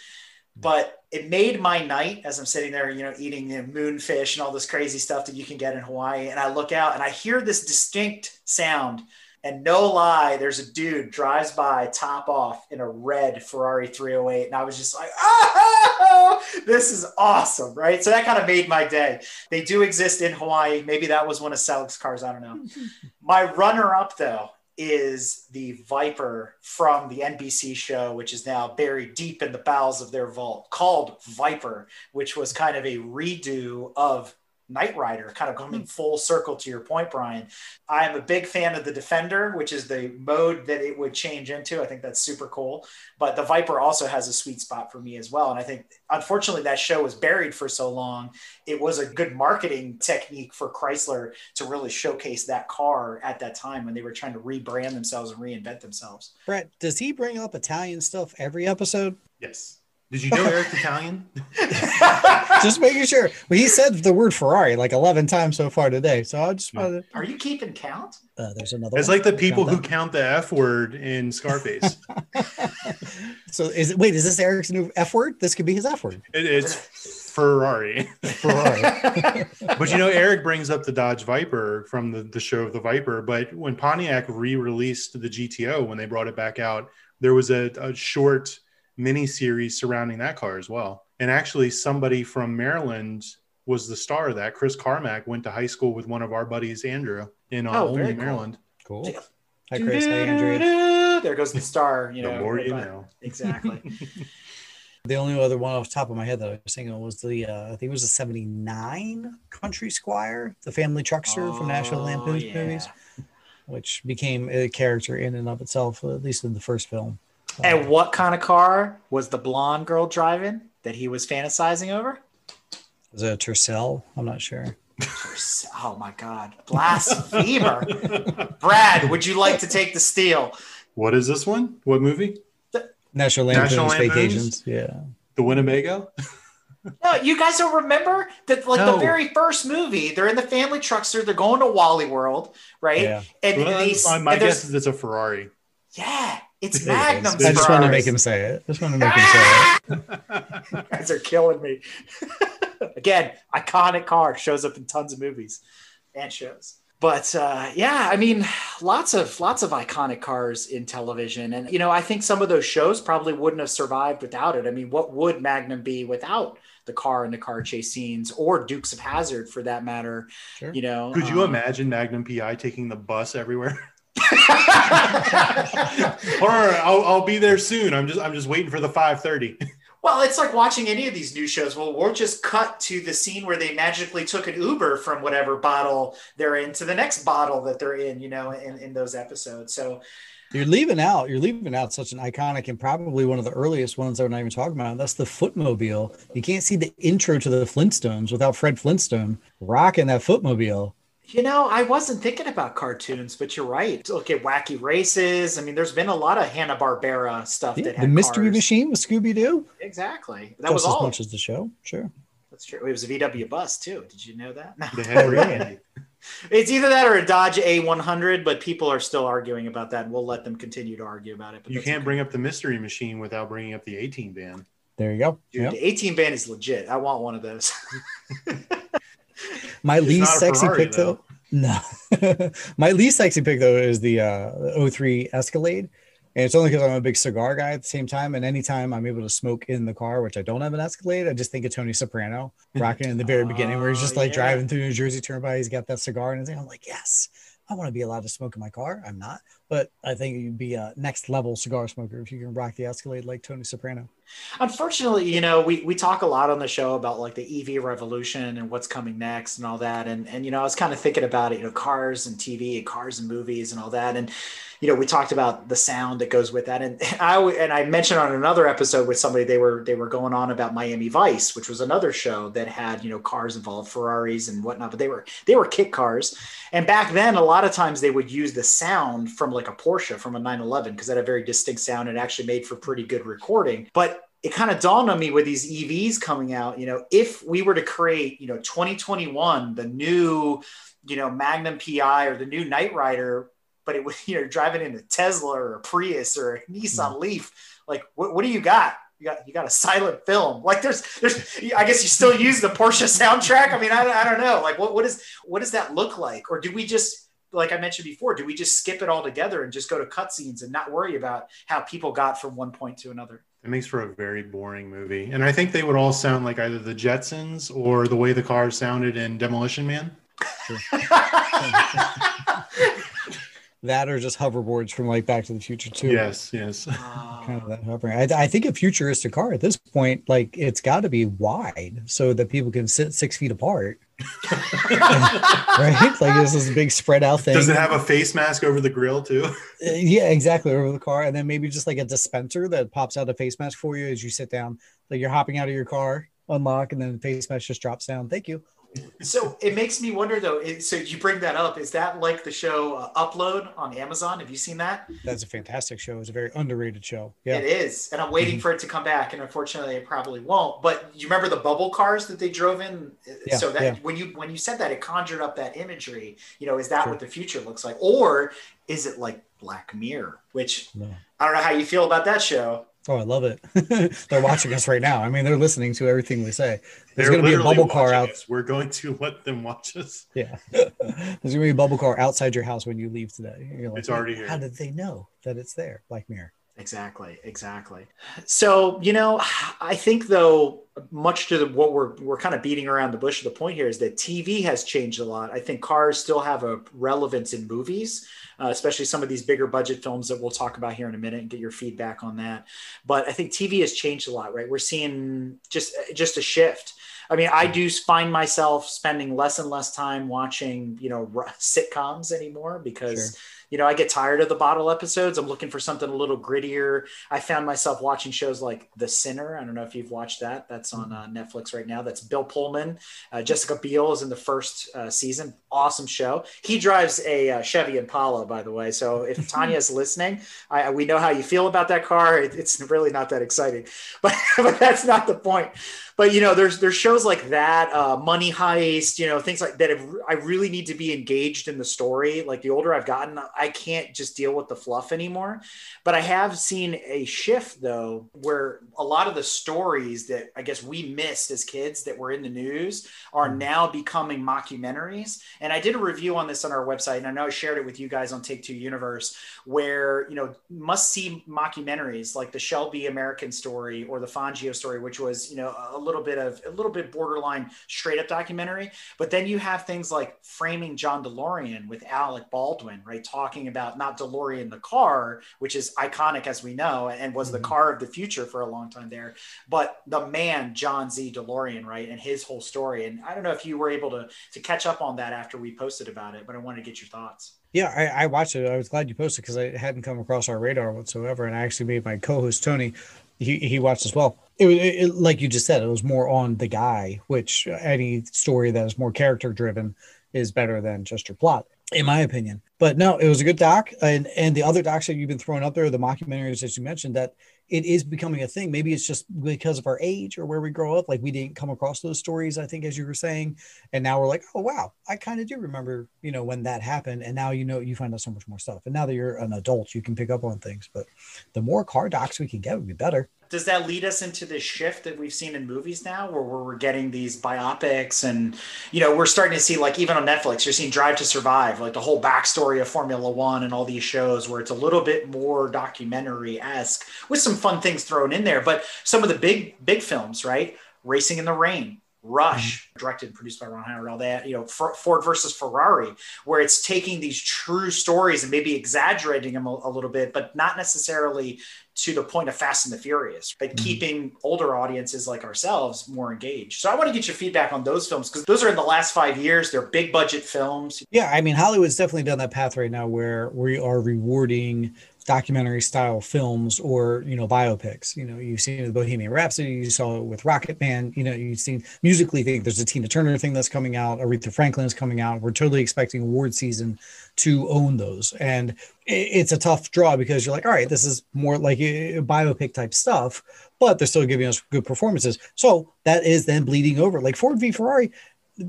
But it made my night as I'm sitting there, you know, eating know, moonfish and all this crazy stuff that you can get in Hawaii. And I look out and I hear this distinct sound and no lie, there's a dude drives by top off in a red Ferrari 308. And I was just like, oh, [LAUGHS] this is awesome. Right. So that kind of made my day. They do exist in Hawaii. Maybe that was one of Selleck's cars. I don't know. [LAUGHS] my runner up, though, is the Viper from the NBC show, which is now buried deep in the bowels of their vault, called Viper, which was kind of a redo of Knight Rider, kind of mm-hmm. coming full circle to your point, Brian. I'm a big fan of the Defender, which is the mode that it would change into. I think that's super cool. But the Viper also has a sweet spot for me as well. And I think, unfortunately, that show was buried for so long. It was a good marketing technique for Chrysler to really showcase that car at that time when they were trying to rebrand themselves and reinvent themselves. Brett, does he bring up Italian stuff every episode? Yes. Did you know Eric's Italian? [LAUGHS] Just making sure. Well, he said the word Ferrari like 11 times so far today. So I just wanted Are you keeping count? uh, there's another It's one. like the people Count who count the F word in Scarface. [LAUGHS] So is it, wait, is this Eric's new F word? This could be his F word. It- it's Ferrari. Ferrari. [LAUGHS] but you know, Eric brings up the Dodge Viper from the, the show of the Viper. But when Pontiac re released the GTO, when they brought it back out, there was a, a short mini series surrounding that car as well. And actually, somebody from Maryland was the star of that. Chris Carmack went to high school with one of our buddies, Andrew, in uh, Oh, Olney, cool. Maryland. Cool. Hi, Chris. Hi, Andrea. There goes the star. You the know, more you by- know. [LAUGHS] Exactly. [LAUGHS] The only other one off the top of my head that I was thinking of was the, uh, I think it was the 79 Country Squire, the family truckster from National Oh, Lampoon's yeah. movies, which became a character in and of itself, at least in the first film. And what kind of car was the blonde girl driving that he was fantasizing over? Was it a Tercel? I'm not sure. Oh my God. Blasphemer. Brad, would you like to take the steal? What is this one? What movie? National Lampoon's National Lampoon's? Vacations. Yeah. The Winnebago? No, you guys don't remember that, like No. the very first movie, they're in the family truckster, they're going to Wally World, right? Yeah. And Well, they, my my and guess is it's a Ferrari. yeah, it's There it is. Magnum. I just want to make him say it. Just want to make him say it. [LAUGHS] You guys are killing me. [LAUGHS] Again, iconic car shows up in tons of movies and shows. But uh, yeah, I mean, lots of lots of iconic cars in television, and you know, I think some of those shows probably wouldn't have survived without it. I mean, what would Magnum be without the car and the car chase scenes, or Dukes of Hazzard for that matter? Sure. You know, Could you um, imagine Magnum PI taking the bus everywhere? [LAUGHS] [LAUGHS] All right, I'll, I'll be there soon. I'm just I'm just waiting for the 5:30. [LAUGHS] Well, it's like watching any of these new shows. Well, we'll just cut to the scene where they magically took an Uber from whatever bottle they're in to the next bottle that they're in, you know, in, in those episodes. So, You're leaving out. You're leaving out such an iconic and probably one of the earliest ones that we're not even talking about. That's the Footmobile. You can't see the intro to the Flintstones without Fred Flintstone rocking that Footmobile. You know, I wasn't thinking about cartoons, but you're right. Look at Wacky Races. I mean, there's been a lot of Hanna Barbera stuff Yeah, that the Mystery cars. Machine with Scooby Doo. Exactly. That Just was as all. much as the show. Sure. That's true. It was a VW bus too. Did you know that? No. They had really? [LAUGHS] It's either that or a Dodge A100, but people are still arguing about that, and we'll let them continue to argue about it. But You can't okay. bring up the mystery machine without bringing up the A-Team van. There you go. Dude, Yep. the A-Team band is legit. I want one of those. [LAUGHS] My It's least sexy Ferrari, pick though. [LAUGHS] No. My least sexy pick though is the uh 03 Escalade And it's only because I'm a big cigar guy at the same time. And anytime I'm able to smoke in the car, which I don't have an Escalade, I just think of Tony Soprano rocking in the very beginning, where he's just [LAUGHS] Oh, like yeah. driving through New Jersey Turnpike. He's got that cigar and. I'm like, yes, I want to be allowed to smoke in my car. I'm not, but I think you'd be a next level cigar smoker if you can rock the Escalade like Tony Soprano. Unfortunately, you know, we, we talk a lot on the show about like the EV revolution and what's coming next and all that. And, and, you know, I was kind of thinking about it, you know, cars and TV and cars and movies and all that. And, you know, we talked about the sound that goes with that. And [LAUGHS] I, and I mentioned on another episode with somebody, they were, they were going on about Miami Vice, which was another show that had, you know, cars involved, Ferraris and whatnot, but they were, they were kit cars. And back then, a lot of times they would use the sound from like a Porsche from a 911 because that had a very distinct sound and actually made for pretty good recording. But it kind of dawned on me with these EVs coming out, you know, if we were to create, you know, 2021, the new, you know, Magnum PI or the new Knight Rider, but it was, [LAUGHS] you know, driving in a Tesla or a Prius or a Nissan mm-hmm. Leaf, like, what, what do you got? You got, you got a silent film. [LAUGHS] Like there's, there's, I guess you still use the Porsche soundtrack. I mean, I, I don't know. Like what, what is, what does that look like? Or do we just, like I mentioned before, do we just skip it all together and just go to cutscenes and not worry about how people got from one point to another? It makes for a very boring movie. And I think they would all sound like either the Jetsons or the way the cars sounded in Demolition Man. [LAUGHS] That or just hoverboards from like Back to the Future too. Yes, yes. kind of that hovering. I, I think a futuristic car at this point, like it's got to be wide so that people can sit six feet apart, [LAUGHS] right? Like this is a big spread out thing. Does it have a face mask over the grill too? Uh, yeah, exactly over the car, and then maybe just like a dispenser that pops out a face mask for you as you sit down. Like you're hopping out of your car, unlock, and then the face mask just drops down. Thank you. So it makes me wonder though. it- So you bring that up. Is that like the show uh, Upload on Amazon? Have you seen that? That's a fantastic show. It's a very underrated show. Yeah. It is, and I'm waiting for it to come back. And unfortunately, it probably won't. But you remember the bubble cars that they drove in? Yeah, so that yeah. when you when you said that, it conjured up that imagery. You know, is that Sure. what the future looks like, or is it like Black Mirror? Which No. I don't know how you feel about that show. Oh, I love it. [LAUGHS] they're watching us right now. I mean, they're listening to everything we say. There's going to be a bubble car out. us. We're going to let them watch us. Yeah. [LAUGHS] There's gonna be a bubble car outside your house when you leave today. Like, It's already here. How did they know that it's there? Black Mirror. Exactly, exactly. So you know, I think though, much to the, what we're we're kind of beating around the bush. The point here is that TV has changed a lot. I think cars still have a relevance in movies, uh, especially some of these bigger budget films that we'll talk about here in a minute and get your feedback on that. But I think TV has changed a lot. Right, we're seeing just just a shift. I mean, I do find myself spending less and less time watching, you know, sitcoms anymore because Sure. You know, I get tired of the bottle episodes. I'm looking for something a little grittier. I found myself watching shows like The Sinner. I don't know if you've watched that. That's on uh, Netflix right now. That's Bill Pullman. Uh, Jessica Biel is in the first uh, season. Awesome show. He drives a uh, Chevy Impala, by the way. So if [LAUGHS] Tanya's listening, I, we know how you feel about that car. It, it's really not that exciting, [LAUGHS] but but that's not the point. But you know, there's there's shows like that, uh, Money Heist, you know, things like that. I really need to be engaged in the story. Like the older I've gotten, I can't just deal with the fluff anymore. But I have seen a shift though, where a lot of the stories that I guess we missed as kids that were in the news are mm-hmm. now becoming mockumentaries. And I did a review on this on our website, and I know I shared it with you guys on Take Two Universe, where you know must see mockumentaries like the Shelby American story or the Fangio story, which was you know a little bit of a little bit borderline straight up documentary. But then you have things like Framing John DeLorean with Alec Baldwin, right? Talking about not DeLorean the car, which is iconic as we know, and was the Mhm. car of the future for a long time there, but the man, John Z. DeLorean, right? And his whole story. And I don't know if you were able to, to catch up on that after we posted about it, but I wanted to get your thoughts. Yeah, I, I watched it. I was glad you posted because I hadn't come across our radar whatsoever. And I actually made my co-host Tony, he, he watched as well. It, was- it, like you just said, it was more on the guy, which any story that is more character driven is better than just your plot, in my opinion. But no, it was a good doc, and and the other docs that you've been throwing up there, the mockumentaries that you mentioned, that it is becoming a thing. Maybe it's just because of our age or where we grow up, like we didn't come across those stories. I think, as you were saying, and now we're like, oh wow, I kind of do remember, you know, when that happened. And now you know you find out so much more stuff. And now that you're an adult, you can pick up on things. But the more car docs we can get would be better. Does that lead us into this shift that we've seen in movies now where we're getting these biopics and you know we're starting to see like even on netflix you're seeing drive to survive like the whole backstory of formula one and all these shows where it's a little bit more documentary-esque with some fun things thrown in there. But some of the big big films right? Racing in the rain Rush, directed and produced by Ron Howard, all that, you know, Ford versus Ferrari, where it's taking these true stories and maybe exaggerating them a, a little bit, but not necessarily to the point of Fast and the Furious, but mm-hmm. keeping older audiences like ourselves more engaged. So I want to get your feedback on those films because those are in the last five years. They're big budget films. Yeah, I mean, Hollywood's definitely done that path right now where we are rewarding documentary style films or you know biopics. You know, you've seen with Bohemian Rhapsody, you saw it with Rocket Man. You know, you've seen musically. Think there's a Tina Turner thing that's coming out. Aretha Franklin is coming out. We're totally expecting award season to own those, and it's a tough draw because you're like, all right, this is more like a biopic type stuff, but they're still giving us good performances. So that is then bleeding over. Like Ford v Ferrari,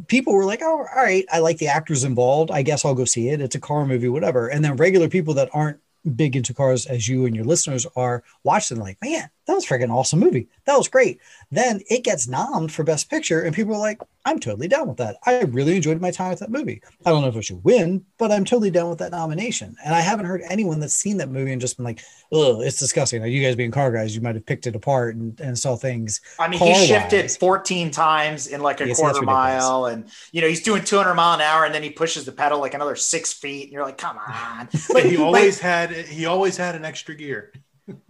people were like, oh, all right, I like the actors involved. I guess I'll go see it. It's a car movie, whatever. And then regular people that aren't big into cars as you and your listeners are watching like man that was freaking awesome movie. That was great. Then it gets nommed for best picture and people are like i'm totally down with that. I really enjoyed my time with that movie. I don't know if it should win but i'm totally down with that nomination. And i haven't heard anyone that's seen that movie and just been like oh it's disgusting. Now you guys being car guys you might have picked it apart and, and saw things i mean he shifted 14 times in like a yes, quarter mile and you know he's doing 200 mile an hour and then he pushes the pedal like another six feet and you're like come on. [LAUGHS] But he always had he always had an extra gear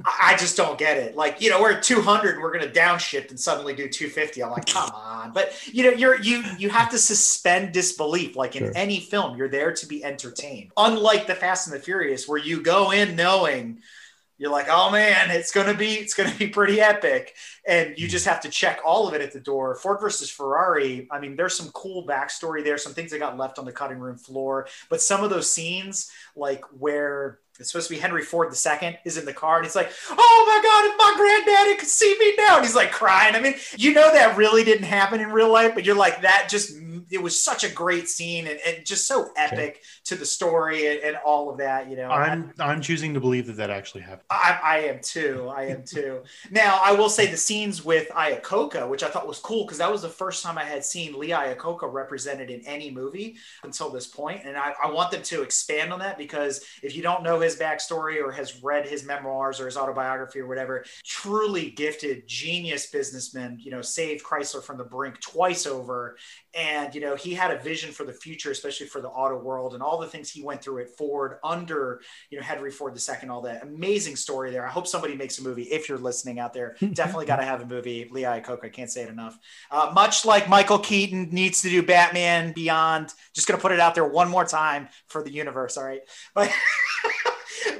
I just don't get it. Like, you know, we're at 200 we're going to downshift and suddenly do 250. I'm like, come on. But you know, you're you you have to suspend disbelief. Like in sure. any film, you're there to be entertained. Unlike the Fast and the Furious, where you go in knowing you're like, oh man, it's gonna be it's gonna be pretty epic, and you mm. just have to check all of it at the door. Ford versus Ferrari. I mean, there's some cool backstory there, some things that got left on the cutting room floor, but some of those scenes, like where it's supposed to be Henry Ford II is in the car and he's like, Oh my God, if my granddaddy could see me now. And he's like crying. I mean, you know, that really didn't happen in real life, but you're like, that just it was such a great scene and, and just so epic to the story and, and, all of that. You know, I'm I'm choosing to believe that that actually happened. I, I am too. I am too. now, I will say the scenes with Iacocca, which I thought was cool because that was the first time I had seen Lee Iacocca represented in any movie until this point, and I, I want them to expand on that because if you don't know his backstory or has read his memoirs or his autobiography or whatever, truly gifted, genius businessman. You know, saved Chrysler from the brink twice over, and you know he had a vision for the future especially for the auto world and all the things he went through at ford under you know henry ford ii all that amazing story there. I hope somebody makes a movie if you're listening out there. [LAUGHS] Definitely got to have a movie lee iacocca i can't say it enough. Uh, much like michael keaton needs to do batman beyond just gonna put it out there one more time for the universe all right? [LAUGHS] But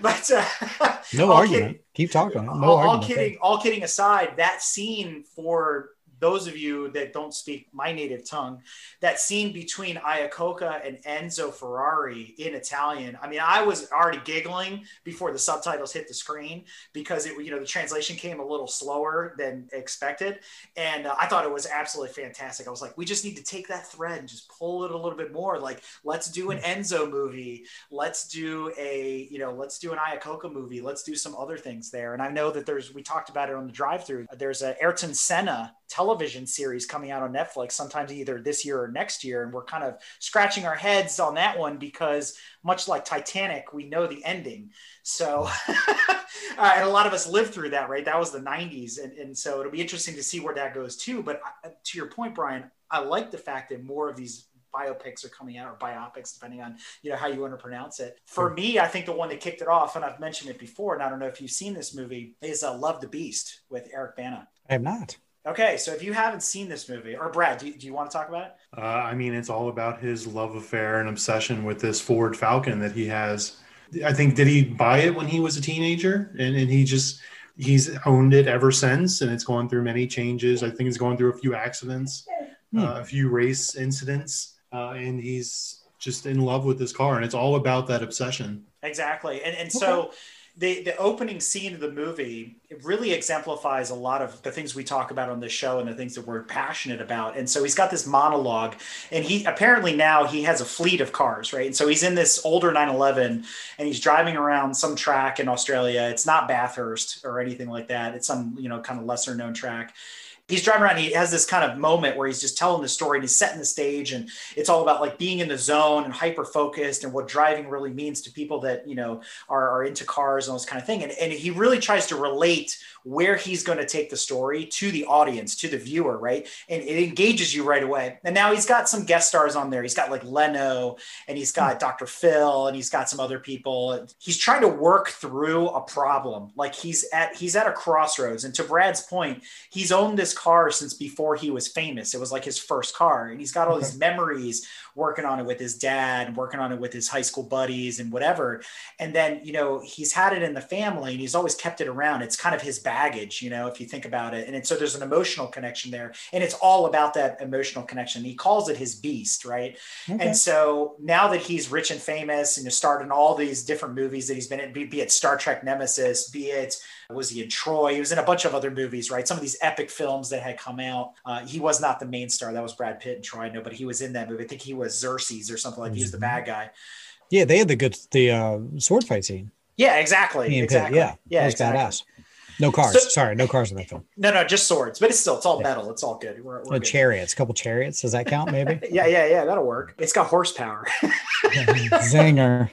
but uh, no argument. kidding, keep talking. No all, argument. all kidding all kidding aside that scene for those of you that don't speak my native tongue, that scene between Iacocca and Enzo Ferrari in Italian. I mean, I was already giggling before the subtitles hit the screen because it, you know, the translation came a little slower than expected, and uh, I thought it was absolutely fantastic. I was like, we just need to take that thread and just pull it a little bit more. Like, let's do an Enzo movie. Let's do a, you know, let's do an Iacocca movie. Let's do some other things there. And I know that there's, we talked about it on the drive-through. There's a Ayrton Senna television series coming out on Netflix sometimes either this year or next year. And we're kind of scratching our heads on that one because, much like Titanic, we know the ending. So, [LAUGHS] uh, and a lot of us lived through that, right? That was the 90s. And, and so it'll be interesting to see where that goes too. But uh, to your point, Brian, I like the fact that more of these biopics are coming out or biopics depending on you know how you want to pronounce it for me i think the one that kicked it off and i've mentioned it before and i don't know if you've seen this movie is uh, love the beast with eric bana i have not Okay, so if you haven't seen this movie, or Brad, do you, do you want to talk about it? Uh, I mean, it's all about his love affair and obsession with this Ford Falcon that he has. I think did he buy it when he was a teenager, and, and he just he's owned it ever since, and it's gone through many changes. I think it's gone through a few accidents, hmm. uh, a few race incidents, uh, and he's just in love with this car, and it's all about that obsession. Exactly, and and so the the opening scene of the movie really exemplifies a lot of the things we talk about on this show and the things that we're passionate about. And so he's got this monologue, and he apparently now he has a fleet of cars, right? And so he's in this older 911, and he's driving around some track in Australia. It's not Bathurst or anything like that. It's some you know kind of lesser known track he's driving around. he has this kind of moment where he's just telling the story and he's setting the stage, and it's all about like being in the zone and hyper focused and what driving really means to people that you know are, are into cars and all this kind of thing. And, and he really tries to relate where he's going to take the story to the audience, to the viewer, right? And it engages you right away. And now he's got some guest stars on there. He's got like Leno and he's got hmm. Dr. Phil and he's got some other people. He's trying to work through a problem. Like he's at he's at a crossroads. And to Brad's point, he's owned this car since before he was famous. It was like his first car. And he's got all okay. these mm-hmm. memories working on it with his dad, working on it with his high school buddies and whatever. And then, you know, he's had it in the family and he's always kept it around. It's kind of his baggage, you know, if you think about it. And so there's an emotional connection there. And it's all about that emotional connection. He calls it his beast, right? Okay. And so now that he's rich and famous and has starred in all these different movies that he's been in, be, be it Star Trek Nemesis, be it was he in Troy? He was in a bunch of other movies, right? Some of these epic films that had come out. Uh, he was not the main star. That was Brad Pitt and Troy, I know, but he was in that movie. I think he was Xerxes or something like. He was the bad guy. Yeah, they had the good the uh, sword fight scene. Yeah, exactly. Exactly. Yeah, yeah, was exactly. badass. No cars. So, Sorry, no cars in that film. No, no, just swords. But it's still, it's all yeah. metal. It's all good. We're, we're good. chariots, a couple chariots. Does that count? Maybe. [LAUGHS] yeah, yeah, yeah. That'll work. It's got horsepower. [LAUGHS] Zinger.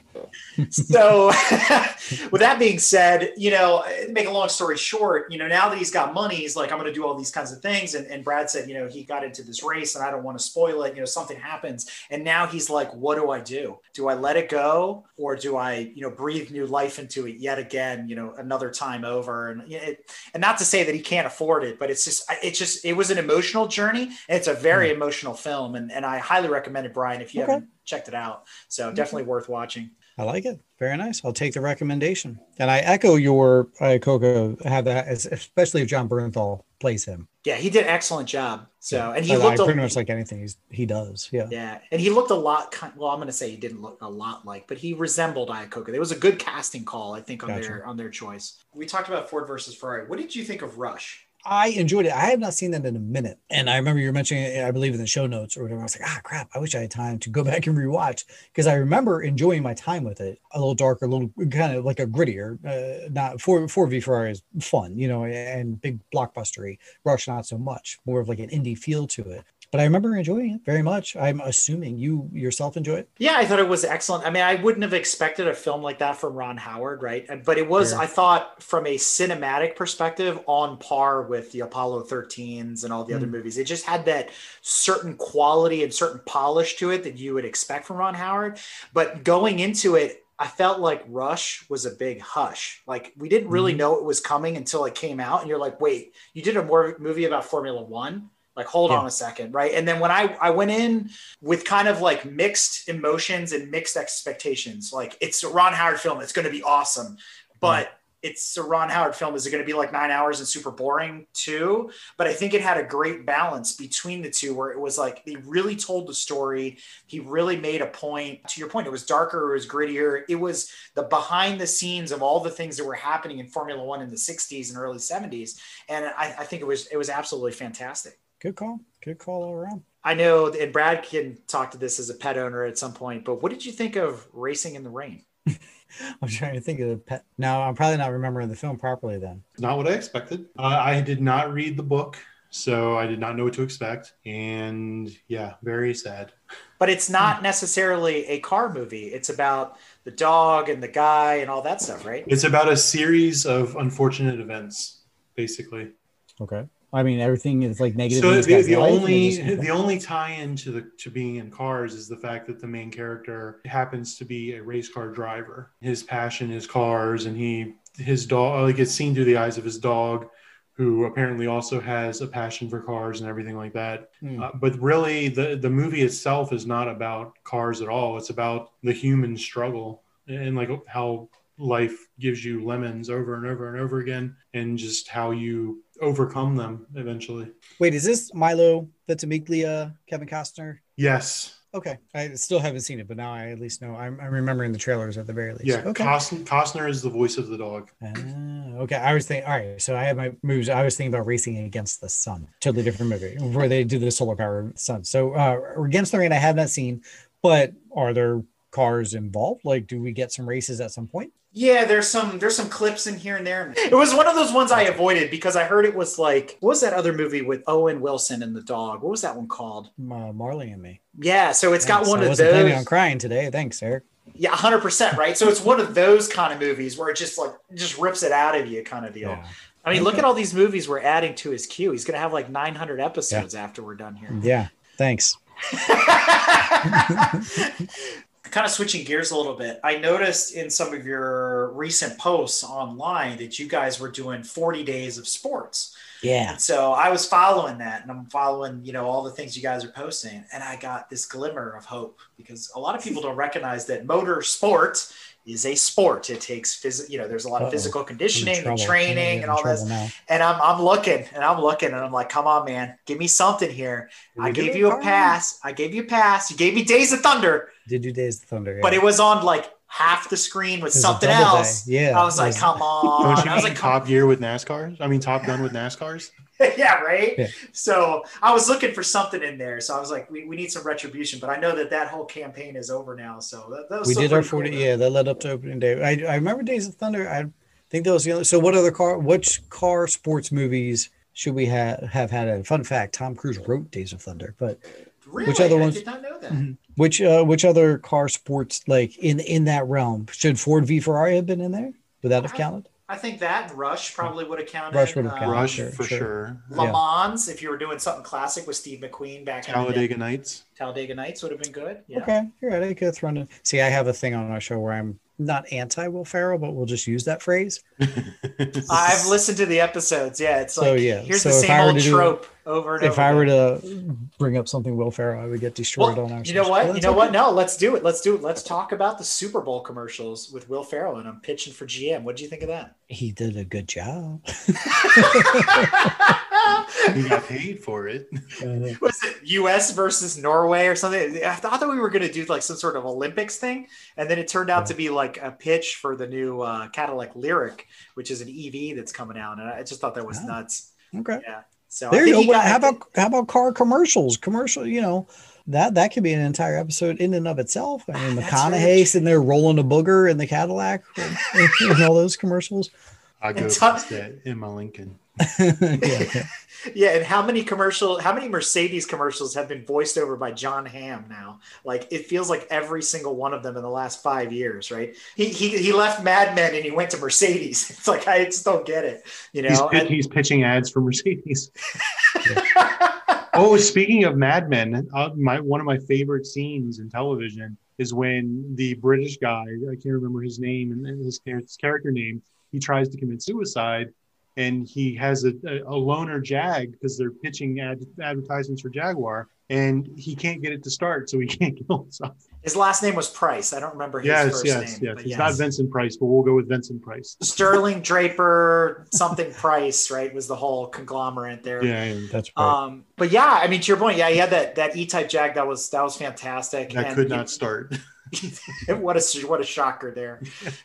so, [LAUGHS] with that being said, you know, make a long story short, you know, now that he's got money, he's like, I'm going to do all these kinds of things. And, and Brad said, you know, he got into this race, and I don't want to spoil it. You know, something happens, and now he's like, what do I do? Do I let it go, or do I, you know, breathe new life into it yet again? You know, another time over, and it, and not to say that he can't afford it, but it's just it's just it was an emotional journey. And it's a very mm emotional film, and and I highly recommend it, Brian, if you okay. haven't checked it out. So definitely worth watching. I like it. Very nice. I'll take the recommendation. And I echo your uh, Iacocca have that, especially if Jon Bernthal plays him. Yeah, he did an excellent job. So, and he I, looked I pretty a, much like anything he's, he does. Yeah. Yeah. And he looked a lot, well, I'm going to say he didn't look a lot like, but he resembled Iacocca. There was a good casting call, I think, on gotcha. their, on their choice. We talked about Ford versus Ferrari. What did you think of Rush? I enjoyed it. I have not seen that in a minute. And I remember you were mentioning it, I believe, in the show notes or whatever. I was like, ah, crap, I wish I had time to go [LAUGHS] back and rewatch because I remember enjoying my time with it. A little darker, a little kind of like a grittier. Uh, not Ford, Ford v Ferrari is fun, you know, and big blockbustery. Rush, not so much. More of like an indie feel to it but I remember enjoying it very much. I'm assuming you yourself enjoy it. Yeah, I thought it was excellent. I mean, I wouldn't have expected a film like that from Ron Howard, right? But it was, I thought, from a cinematic perspective, on par with the Apollo 13s and all the mm. other movies. It just had that certain quality and certain polish to it that you would expect from Ron Howard. But going into it, I felt like Rush was a big hush. Like we didn't really mm-hmm. know it was coming until it came out, and you're like, "Wait, you did a more movie about Formula One?" Like hold yeah. on a second right? And then when i i went in with kind of like mixed emotions and mixed expectations. Like it's a ron howard film it's going to be awesome but it's a ron howard film is it going to be like nine hours and super boring too? But i think it had a great balance between the two where it was like he really told the story he really made a point. To your point it was darker it was grittier it was the behind the scenes of all the things that were happening in formula one in the 60s and early 70s and i, I think it was it was absolutely fantastic Good call. Good call all around. I know, and Brad can talk to this as a pet owner at some point, but what did you think of Racing in the Rain? [LAUGHS] I'm trying to think of the pet. Now, I'm probably not remembering the film properly then. Not what I expected. Uh, I did not read the book, so I did not know what to expect. And yeah, very sad. But it's not necessarily a car movie. It's about the dog and the guy and all that stuff, right? It's about a series of unfortunate events, basically. Okay. I mean, everything is like negative. So the, the only the only tie-in to the to being in cars is the fact that the main character happens to be a race car driver. His passion is cars, and he his dog like it's seen through the eyes of his dog, who apparently also has a passion for cars and everything like that. Mm. Uh, but really, the the movie itself is not about cars at all. It's about the human struggle and like how life gives you lemons over and over and over again, and just how you overcome them eventually. Wait, is this Milo the Ventimiglia, Kevin Costner? Yes. Okay, I still haven't seen it, but now I at least know. I'm, I'm remembering the trailers at the very least. Yeah, Okay. Costner, Costner is the voice of the dog. Ah, okay, I was thinking. All right, so I have my moves. I was thinking about racing against the sun. Totally different movie where they do the solar power sun. So uh, against the rain, I have not seen, but are there cars involved? Like, do we get some races at some point? Yeah, there's some there's some clips in here and there. It was one of those ones I avoided because I heard it was like what was that other movie with Owen Wilson and the dog? What was that one called? Uh, Marley and me. Yeah, so it's got Thanks. one I of wasn't planning those. on crying today. Thanks, Eric. Yeah, hundred percent, right? So it's one of those kind of movies where it just like just rips it out of you, kind of deal. Yeah. I mean, look at all these movies we're adding to his queue. He's gonna have like 900 episodes after we're done here. Yeah. Thanks. [LAUGHS] [LAUGHS] kind of switching gears a little bit. I noticed in some of your recent posts online that you guys were doing 40 days of sports. Yeah. And so I was following that and I'm following, you know, all the things you guys are posting. And I got this glimmer of hope because a lot of people don't recognize that motor sport is a sport. It takes phys- you know, there's a lot of Uh-oh. physical conditioning and training and all trouble this. now. And I'm, I'm looking and I'm looking and I'm like, come on, man, give me something here. Did I gave you a Carl? pass. I gave you a pass. You gave me Days of Thunder, Did do Days of Thunder? but it was on like half the screen with It was a something double day. else. Yeah. I was it like, come on. Don't you I was like, Top Gear with NASCARs? I mean, Top Gun with NASCARs? [LAUGHS] yeah, right. Yeah. So I was looking for something in there. So I was like, we, we need some retribution, but I know that that whole campaign is over now. So that, that we did our pretty cool, yeah that led up to opening day I, I remember days of thunder i think that was the only so what other car which car sports movies should we have have had a fun fact tom cruise wrote days of thunder but Really? Which other I ones- did not know that. Mhm. which uh which other car sports like in in that realm should ford v ferrari have been in there would that have counted I think that Rush probably would have counted. Rush would have Uh. Rush sure, for sure. sure. Le Yeah. Mans, if you were doing something classic with Steve McQueen back in. Talladega Nights. Talladega Nights would have been good. Yeah. okay you're right i could have thrown in see i have a thing on our show where i'm not anti will ferrell but we'll just use that phrase [LAUGHS] I've listened to the episodes. Yeah, it's So, like yeah, here's so the same old to do- trope over and if over. If I were to bring up something will ferrell i would get destroyed Well, on our you know what? You know okay. what? No, let's do it. Let's do it. Let's talk about the Super Bowl commercials with Will Ferrell and I'm pitching for GM. What do you think of that? he did a good job [LAUGHS] [LAUGHS] he got paid for it. Uh-huh. [LAUGHS] was it US versus Norway or something? I thought that we were going to do like some sort of Olympics thing, and then it turned out to be like a pitch for the new uh, Cadillac Lyriq, which is an EV that's coming out, and I just thought that was Oh. nuts. okay Yeah. So There you go. Well, got- how about how about car commercials? Commercial, you know, that that could be an entire episode in and of itself. I mean, ah, That's McConaughey very sitting there rolling a booger in the Cadillac [LAUGHS] and all those commercials. I go And past that in my Lincoln. [LAUGHS] yeah, Yeah, and how many commercial, how many Mercedes commercials have been voiced over by Jon Hamm now? Like it feels like every single one of them in the last five years, right? He he, he left Mad Men and he went to Mercedes. [LAUGHS] It's like I just don't get it, you He's, know. And- he's pitching ads for Mercedes. [LAUGHS] Oh, speaking of Mad Men, uh, my one of my favorite scenes in television is when the British guy, I can't remember his name and and his, his character name, he tries to commit suicide, and he has a, a, loner Jag because they're pitching ad, advertisements for Jaguar, and he can't get it to start, so he [LAUGHS] can't kill himself. His last name was Pryce. I don't remember his yes, first yes, name. yes. but It's not Vincent Price, but we'll go with Vincent Price. Sterling Draper, something [LAUGHS] Pryce, right? Was the whole conglomerate there. Yeah, yeah. that's right. Um, but yeah, I mean, to your point, yeah, he had that that E-type Jag that was that was fantastic. that And could not start. [LAUGHS] [LAUGHS] what a what a shocker there.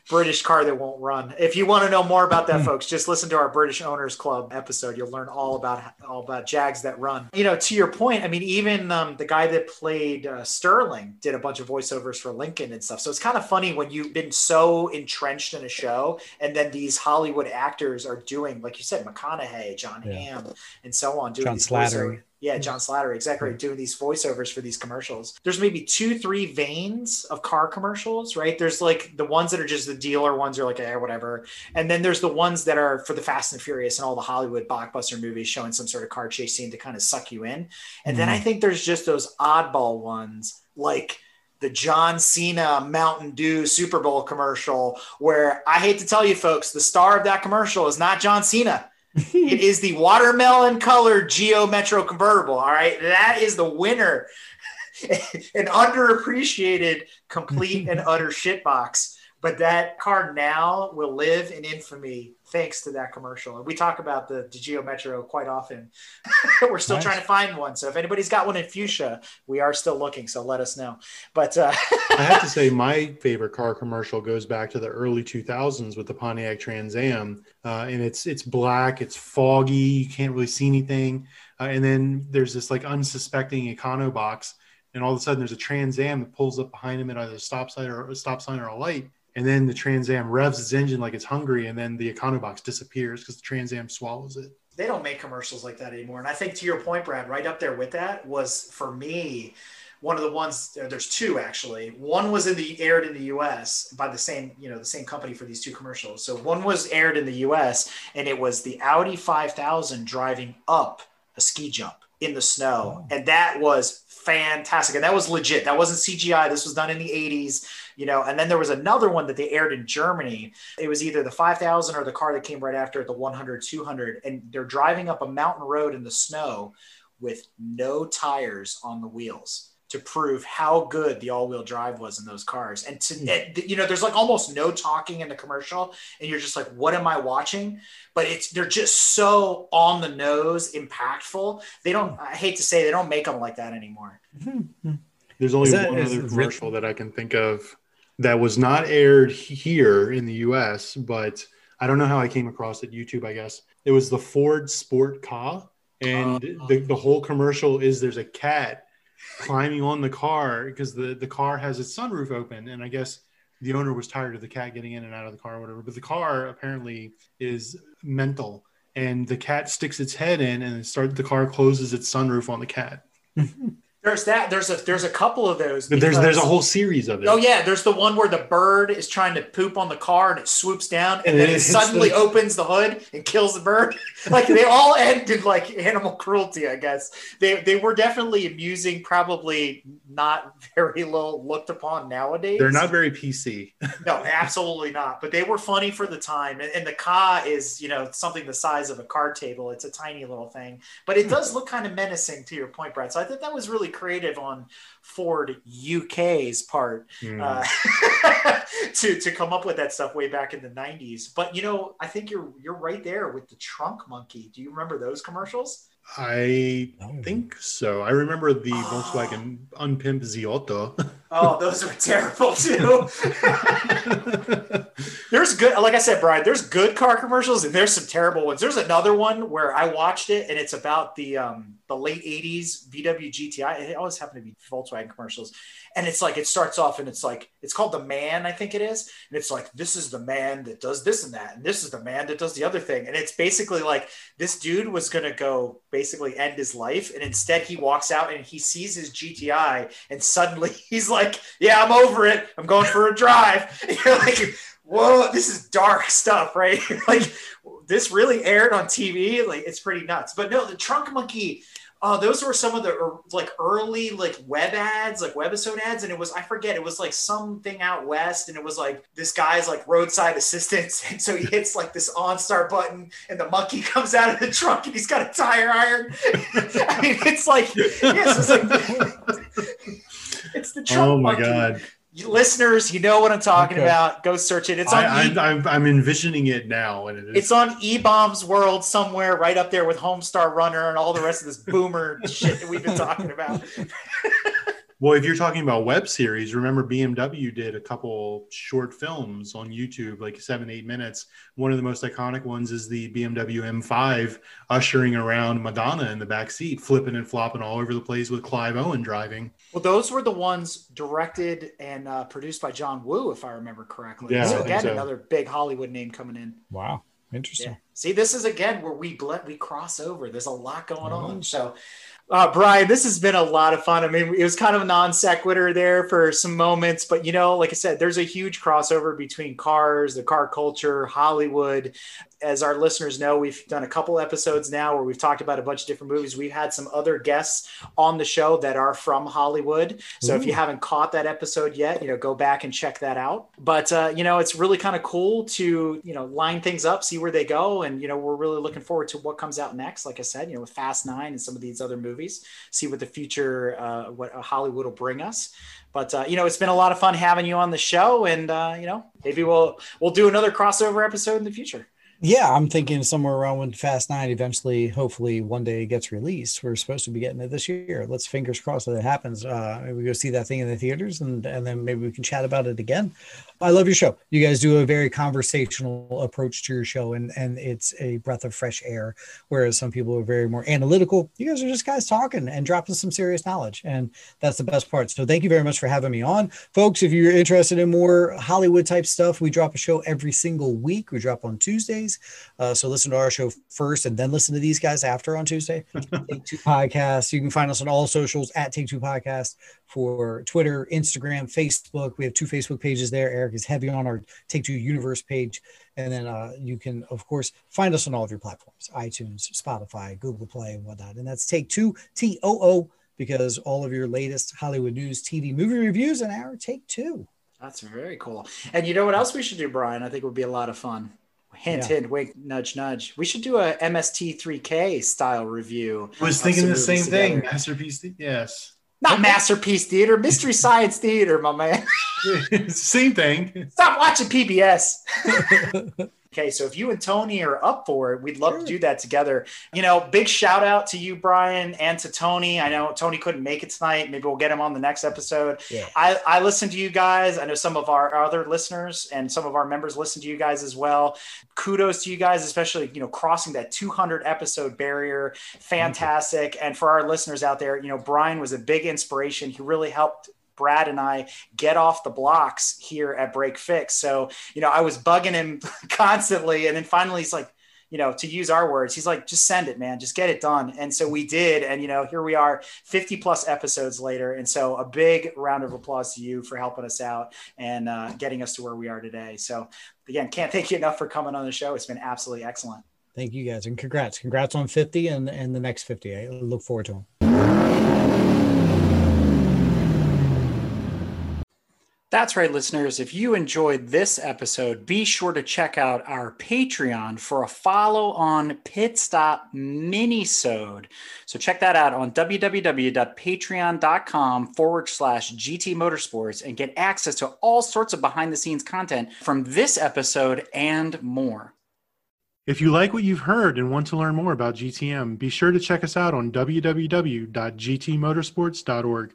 British car that won't run. If you want to know more about that, folks, just listen to our British Owners Club episode. You'll learn all about all about Jags that run. You know, to your point, I mean, even um, the guy that played uh, Sterling did a bunch of voiceovers for Lincoln and stuff. So it's kind of funny when you've been so entrenched in a show, and then these Hollywood actors are doing, like you said, McConaughey, Jon Yeah. Hamm, and so on, doing John these Slattery. Yeah, John Slattery, exactly. Doing these voiceovers for these commercials. There's maybe two, three veins of car commercials, right? There's like the ones that are just the dealer ones are like, eh, whatever. And then there's the ones that are for the Fast and Furious and all the Hollywood blockbuster movies showing some sort of car chase scene to kind of suck you in. And then I think there's just those oddball ones like the John Cena Mountain Dew Super Bowl commercial, where I hate to tell you folks, the star of that commercial is not John Cena it is the watermelon colored Geo Metro convertible. All right. That is the winner. [LAUGHS] An underappreciated, complete and utter shitbox but that car now will live in infamy thanks to that commercial. And we talk about the, the Geo Metro quite often. [LAUGHS] We're still nice. trying to find one. So if anybody's got one in fuchsia, we are still looking. So let us know. But uh, [LAUGHS] I have to say, my [LAUGHS] favorite car commercial goes back to the early 2000s with the Pontiac Trans Am, uh, and it's it's black, it's foggy, you can't really see anything, uh, and then there's this like unsuspecting econo box. And all of a sudden, there's a Trans Am that pulls up behind him at either a stop sign or a stop sign or a light, and then the Trans Am revs its engine like it's hungry, and then the Econobox disappears because the Trans Am swallows it. They don't make commercials like that anymore. And I think to your point, Brad, right up there with that was for me one of the ones. There's two actually. One was in the aired in the U.S. by the same you know the same company for these two commercials. So one was aired in the U.S. and it was the Audi 5000 driving up a ski jump in the snow, oh. and that was fantastic. And that was legit. That wasn't CGI. This was done in the 80s, you know. And then there was another one that they aired in Germany. It was either the 5000 or the car that came right after the 100, 200. And they're driving up a mountain road in the snow with no tires on the wheels to prove how good the all-wheel drive was in those cars. And to you know there's like almost no talking in the commercial and you're just like what am i watching? But it's they're just so on the nose impactful. They don't i hate to say they don't make them like that anymore. There's only that, one other commercial that i can think of that was not aired here in the us but i don't know how i came across it. Youtube i guess. It was the ford SportKa and uh, the, the whole commercial is there's a cat climbing on the car because the the car has its sunroof open, and I guess the owner was tired of the cat getting in and out of the car or whatever. But the car apparently is mental, and the cat sticks its head in, and start the car closes its sunroof on the cat. [LAUGHS] There's that. There's a there's a couple of those. Because, there's there's a whole series of it. Oh yeah, there's the one where the bird is trying to poop on the car and it swoops down and, and then it, it suddenly the... opens the hood and kills the bird. [LAUGHS] like they all ended like animal cruelty, I guess. They they were definitely amusing, probably not very low looked upon nowadays. They're not very PC. [LAUGHS] no, absolutely not. But they were funny for the time. And, and the ka is, you know, something the size of a card table. It's a tiny little thing, but it does look kind of menacing to your point, Brad. So I think that was really creative on Ford UK's part mm. uh, [LAUGHS] to to come up with that stuff way back in the 90s. But you know, I think you're you're right there with the trunk monkey. Do you remember those commercials? I oh. think so. I remember the oh. [GASPS] Volkswagen Unpimp Ze Auto. oh, those were terrible too. [LAUGHS] [LAUGHS] there's good, like I said, Brian. There's good car commercials and there's some terrible ones. There's another one where I watched it and it's about the um, the late 80s VW GTI. It always happened to be Volkswagen commercials. And it's like, it starts off and it's like, it's called The Man, I think it is. And it's like, this is the man that does this and that. And this is the man that does the other thing. And it's basically like this dude was going to go basically end his life. And instead he walks out and he sees his GTI and suddenly [LAUGHS] he's like, yeah, I'm over it. I'm going for a drive. [LAUGHS] You're like, whoa, this is dark stuff, right? [LAUGHS] like this really aired on TV. Like it's pretty nuts. But no, the Trunk Monkey uh, those were some of the like early like web ads, like webisode ads, and it was I forget it was like something out west, and it was like this guy's like roadside assistance, [LAUGHS] and so he hits like this OnStar button, and the monkey [LAUGHS] comes out of the trunk, and he's got a tire iron. I mean, it's like it's, like, it's the trunk. Oh my monkey. god! Listeners, you know what I'm talking okay. about. Go search it. It's on. I, am I'm envisioning it now, and it is. It's on eBaum's World somewhere, right up there with Homestar Runner and all the rest of this boomer [LAUGHS] shit that we've been talking about. [LAUGHS] Well, if you're talking about web series, remember BMW did a couple short films on YouTube, like seven, eight minutes. One of the most iconic ones is the BMW M5 ushering around Madonna in the back seat, flipping and flopping all over the place with Clive Owen driving. Well, those were the ones directed and uh, produced by John Woo, if I remember correctly. Yeah, so again, so. another big Hollywood name coming in. Wow, interesting. Yeah. See, this is again where we blend, we cross over. There's a lot going mm-hmm. on. So uh, Brian, this has been a lot of fun. I mean, it was kind of a non sequitur there for some moments, but you know, like I said, there's a huge crossover between cars, the car culture, Hollywood. As our listeners know, we've done a couple episodes now where we've talked about a bunch of different movies. We've had some other guests on the show that are from Hollywood. So Ooh. if you haven't caught that episode yet, you know, go back and check that out. But uh, you know, it's really kind of cool to you know line things up, see where they go, and you know, we're really looking forward to what comes out next. Like I said, you know, with Fast Nine and some of these other movies, see what the future, uh, what Hollywood will bring us. But uh, you know, it's been a lot of fun having you on the show, and uh, you know, maybe we'll we'll do another crossover episode in the future. Yeah, I'm thinking somewhere around when Fast Nine eventually, hopefully, one day gets released. We're supposed to be getting it this year. Let's fingers crossed that it happens. Uh, maybe we go see that thing in the theaters, and and then maybe we can chat about it again. I love your show. You guys do a very conversational approach to your show, and and it's a breath of fresh air. Whereas some people are very more analytical. You guys are just guys talking and dropping some serious knowledge, and that's the best part. So thank you very much for having me on, folks. If you're interested in more Hollywood type stuff, we drop a show every single week. We drop on Tuesdays, uh, so listen to our show first, and then listen to these guys after on Tuesday. [LAUGHS] Take Two Podcast. You can find us on all socials at Take Two Podcast for Twitter, Instagram, Facebook. We have two Facebook pages there. Eric is heavy on our Take Two Universe page. And then uh, you can, of course, find us on all of your platforms iTunes, Spotify, Google Play, and whatnot. And that's Take Two, T O O, because all of your latest Hollywood news, TV, movie reviews, and our Take Two. That's very cool. And you know what else we should do, Brian? I think it would be a lot of fun. Hint, yeah. hint, wink, nudge, nudge. We should do a MST3K style review. I was thinking the same together. thing. Masterpiece. Yes. Not okay. masterpiece theater, mystery [LAUGHS] science theater, my man. [LAUGHS] Same thing. Stop watching PBS. [LAUGHS] Okay, so if you and Tony are up for it, we'd love sure. to do that together. You know, big shout out to you, Brian, and to Tony. I know Tony couldn't make it tonight. Maybe we'll get him on the next episode. Yeah. I, I listen to you guys. I know some of our other listeners and some of our members listen to you guys as well. Kudos to you guys, especially, you know, crossing that 200 episode barrier. Fantastic. And for our listeners out there, you know, Brian was a big inspiration. He really helped Brad and I get off the blocks here at Break Fix. So, you know, I was bugging him [LAUGHS] constantly. And then finally he's like, you know, to use our words, he's like, just send it, man, just get it done. And so we did. And, you know, here we are 50 plus episodes later. And so a big round of applause to you for helping us out and uh, getting us to where we are today. So, again, can't thank you enough for coming on the show. It's been absolutely excellent. Thank you guys. And congrats. Congrats on 50 and, and the next 50. I look forward to them. That's right, listeners. If you enjoyed this episode, be sure to check out our Patreon for a follow on Pit Stop Minisode. So check that out on www.patreon.com forward slash GT Motorsports and get access to all sorts of behind the scenes content from this episode and more. If you like what you've heard and want to learn more about GTM, be sure to check us out on www.gtmotorsports.org.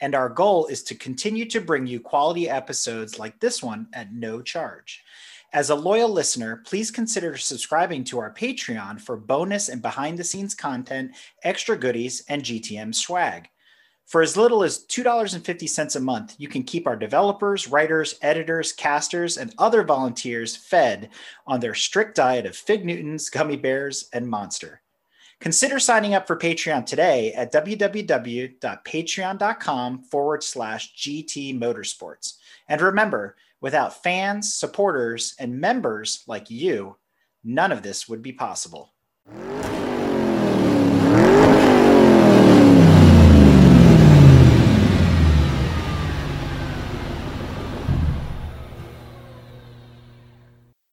And our goal is to continue to bring you quality episodes like this one at no charge. As a loyal listener, please consider subscribing to our Patreon for bonus and behind the scenes content, extra goodies, and GTM swag. For as little as $2.50 a month, you can keep our developers, writers, editors, casters, and other volunteers fed on their strict diet of Fig Newtons, gummy bears, and monster. Consider signing up for Patreon today at www.patreon.com forward slash GT Motorsports. And remember, without fans, supporters, and members like you, none of this would be possible.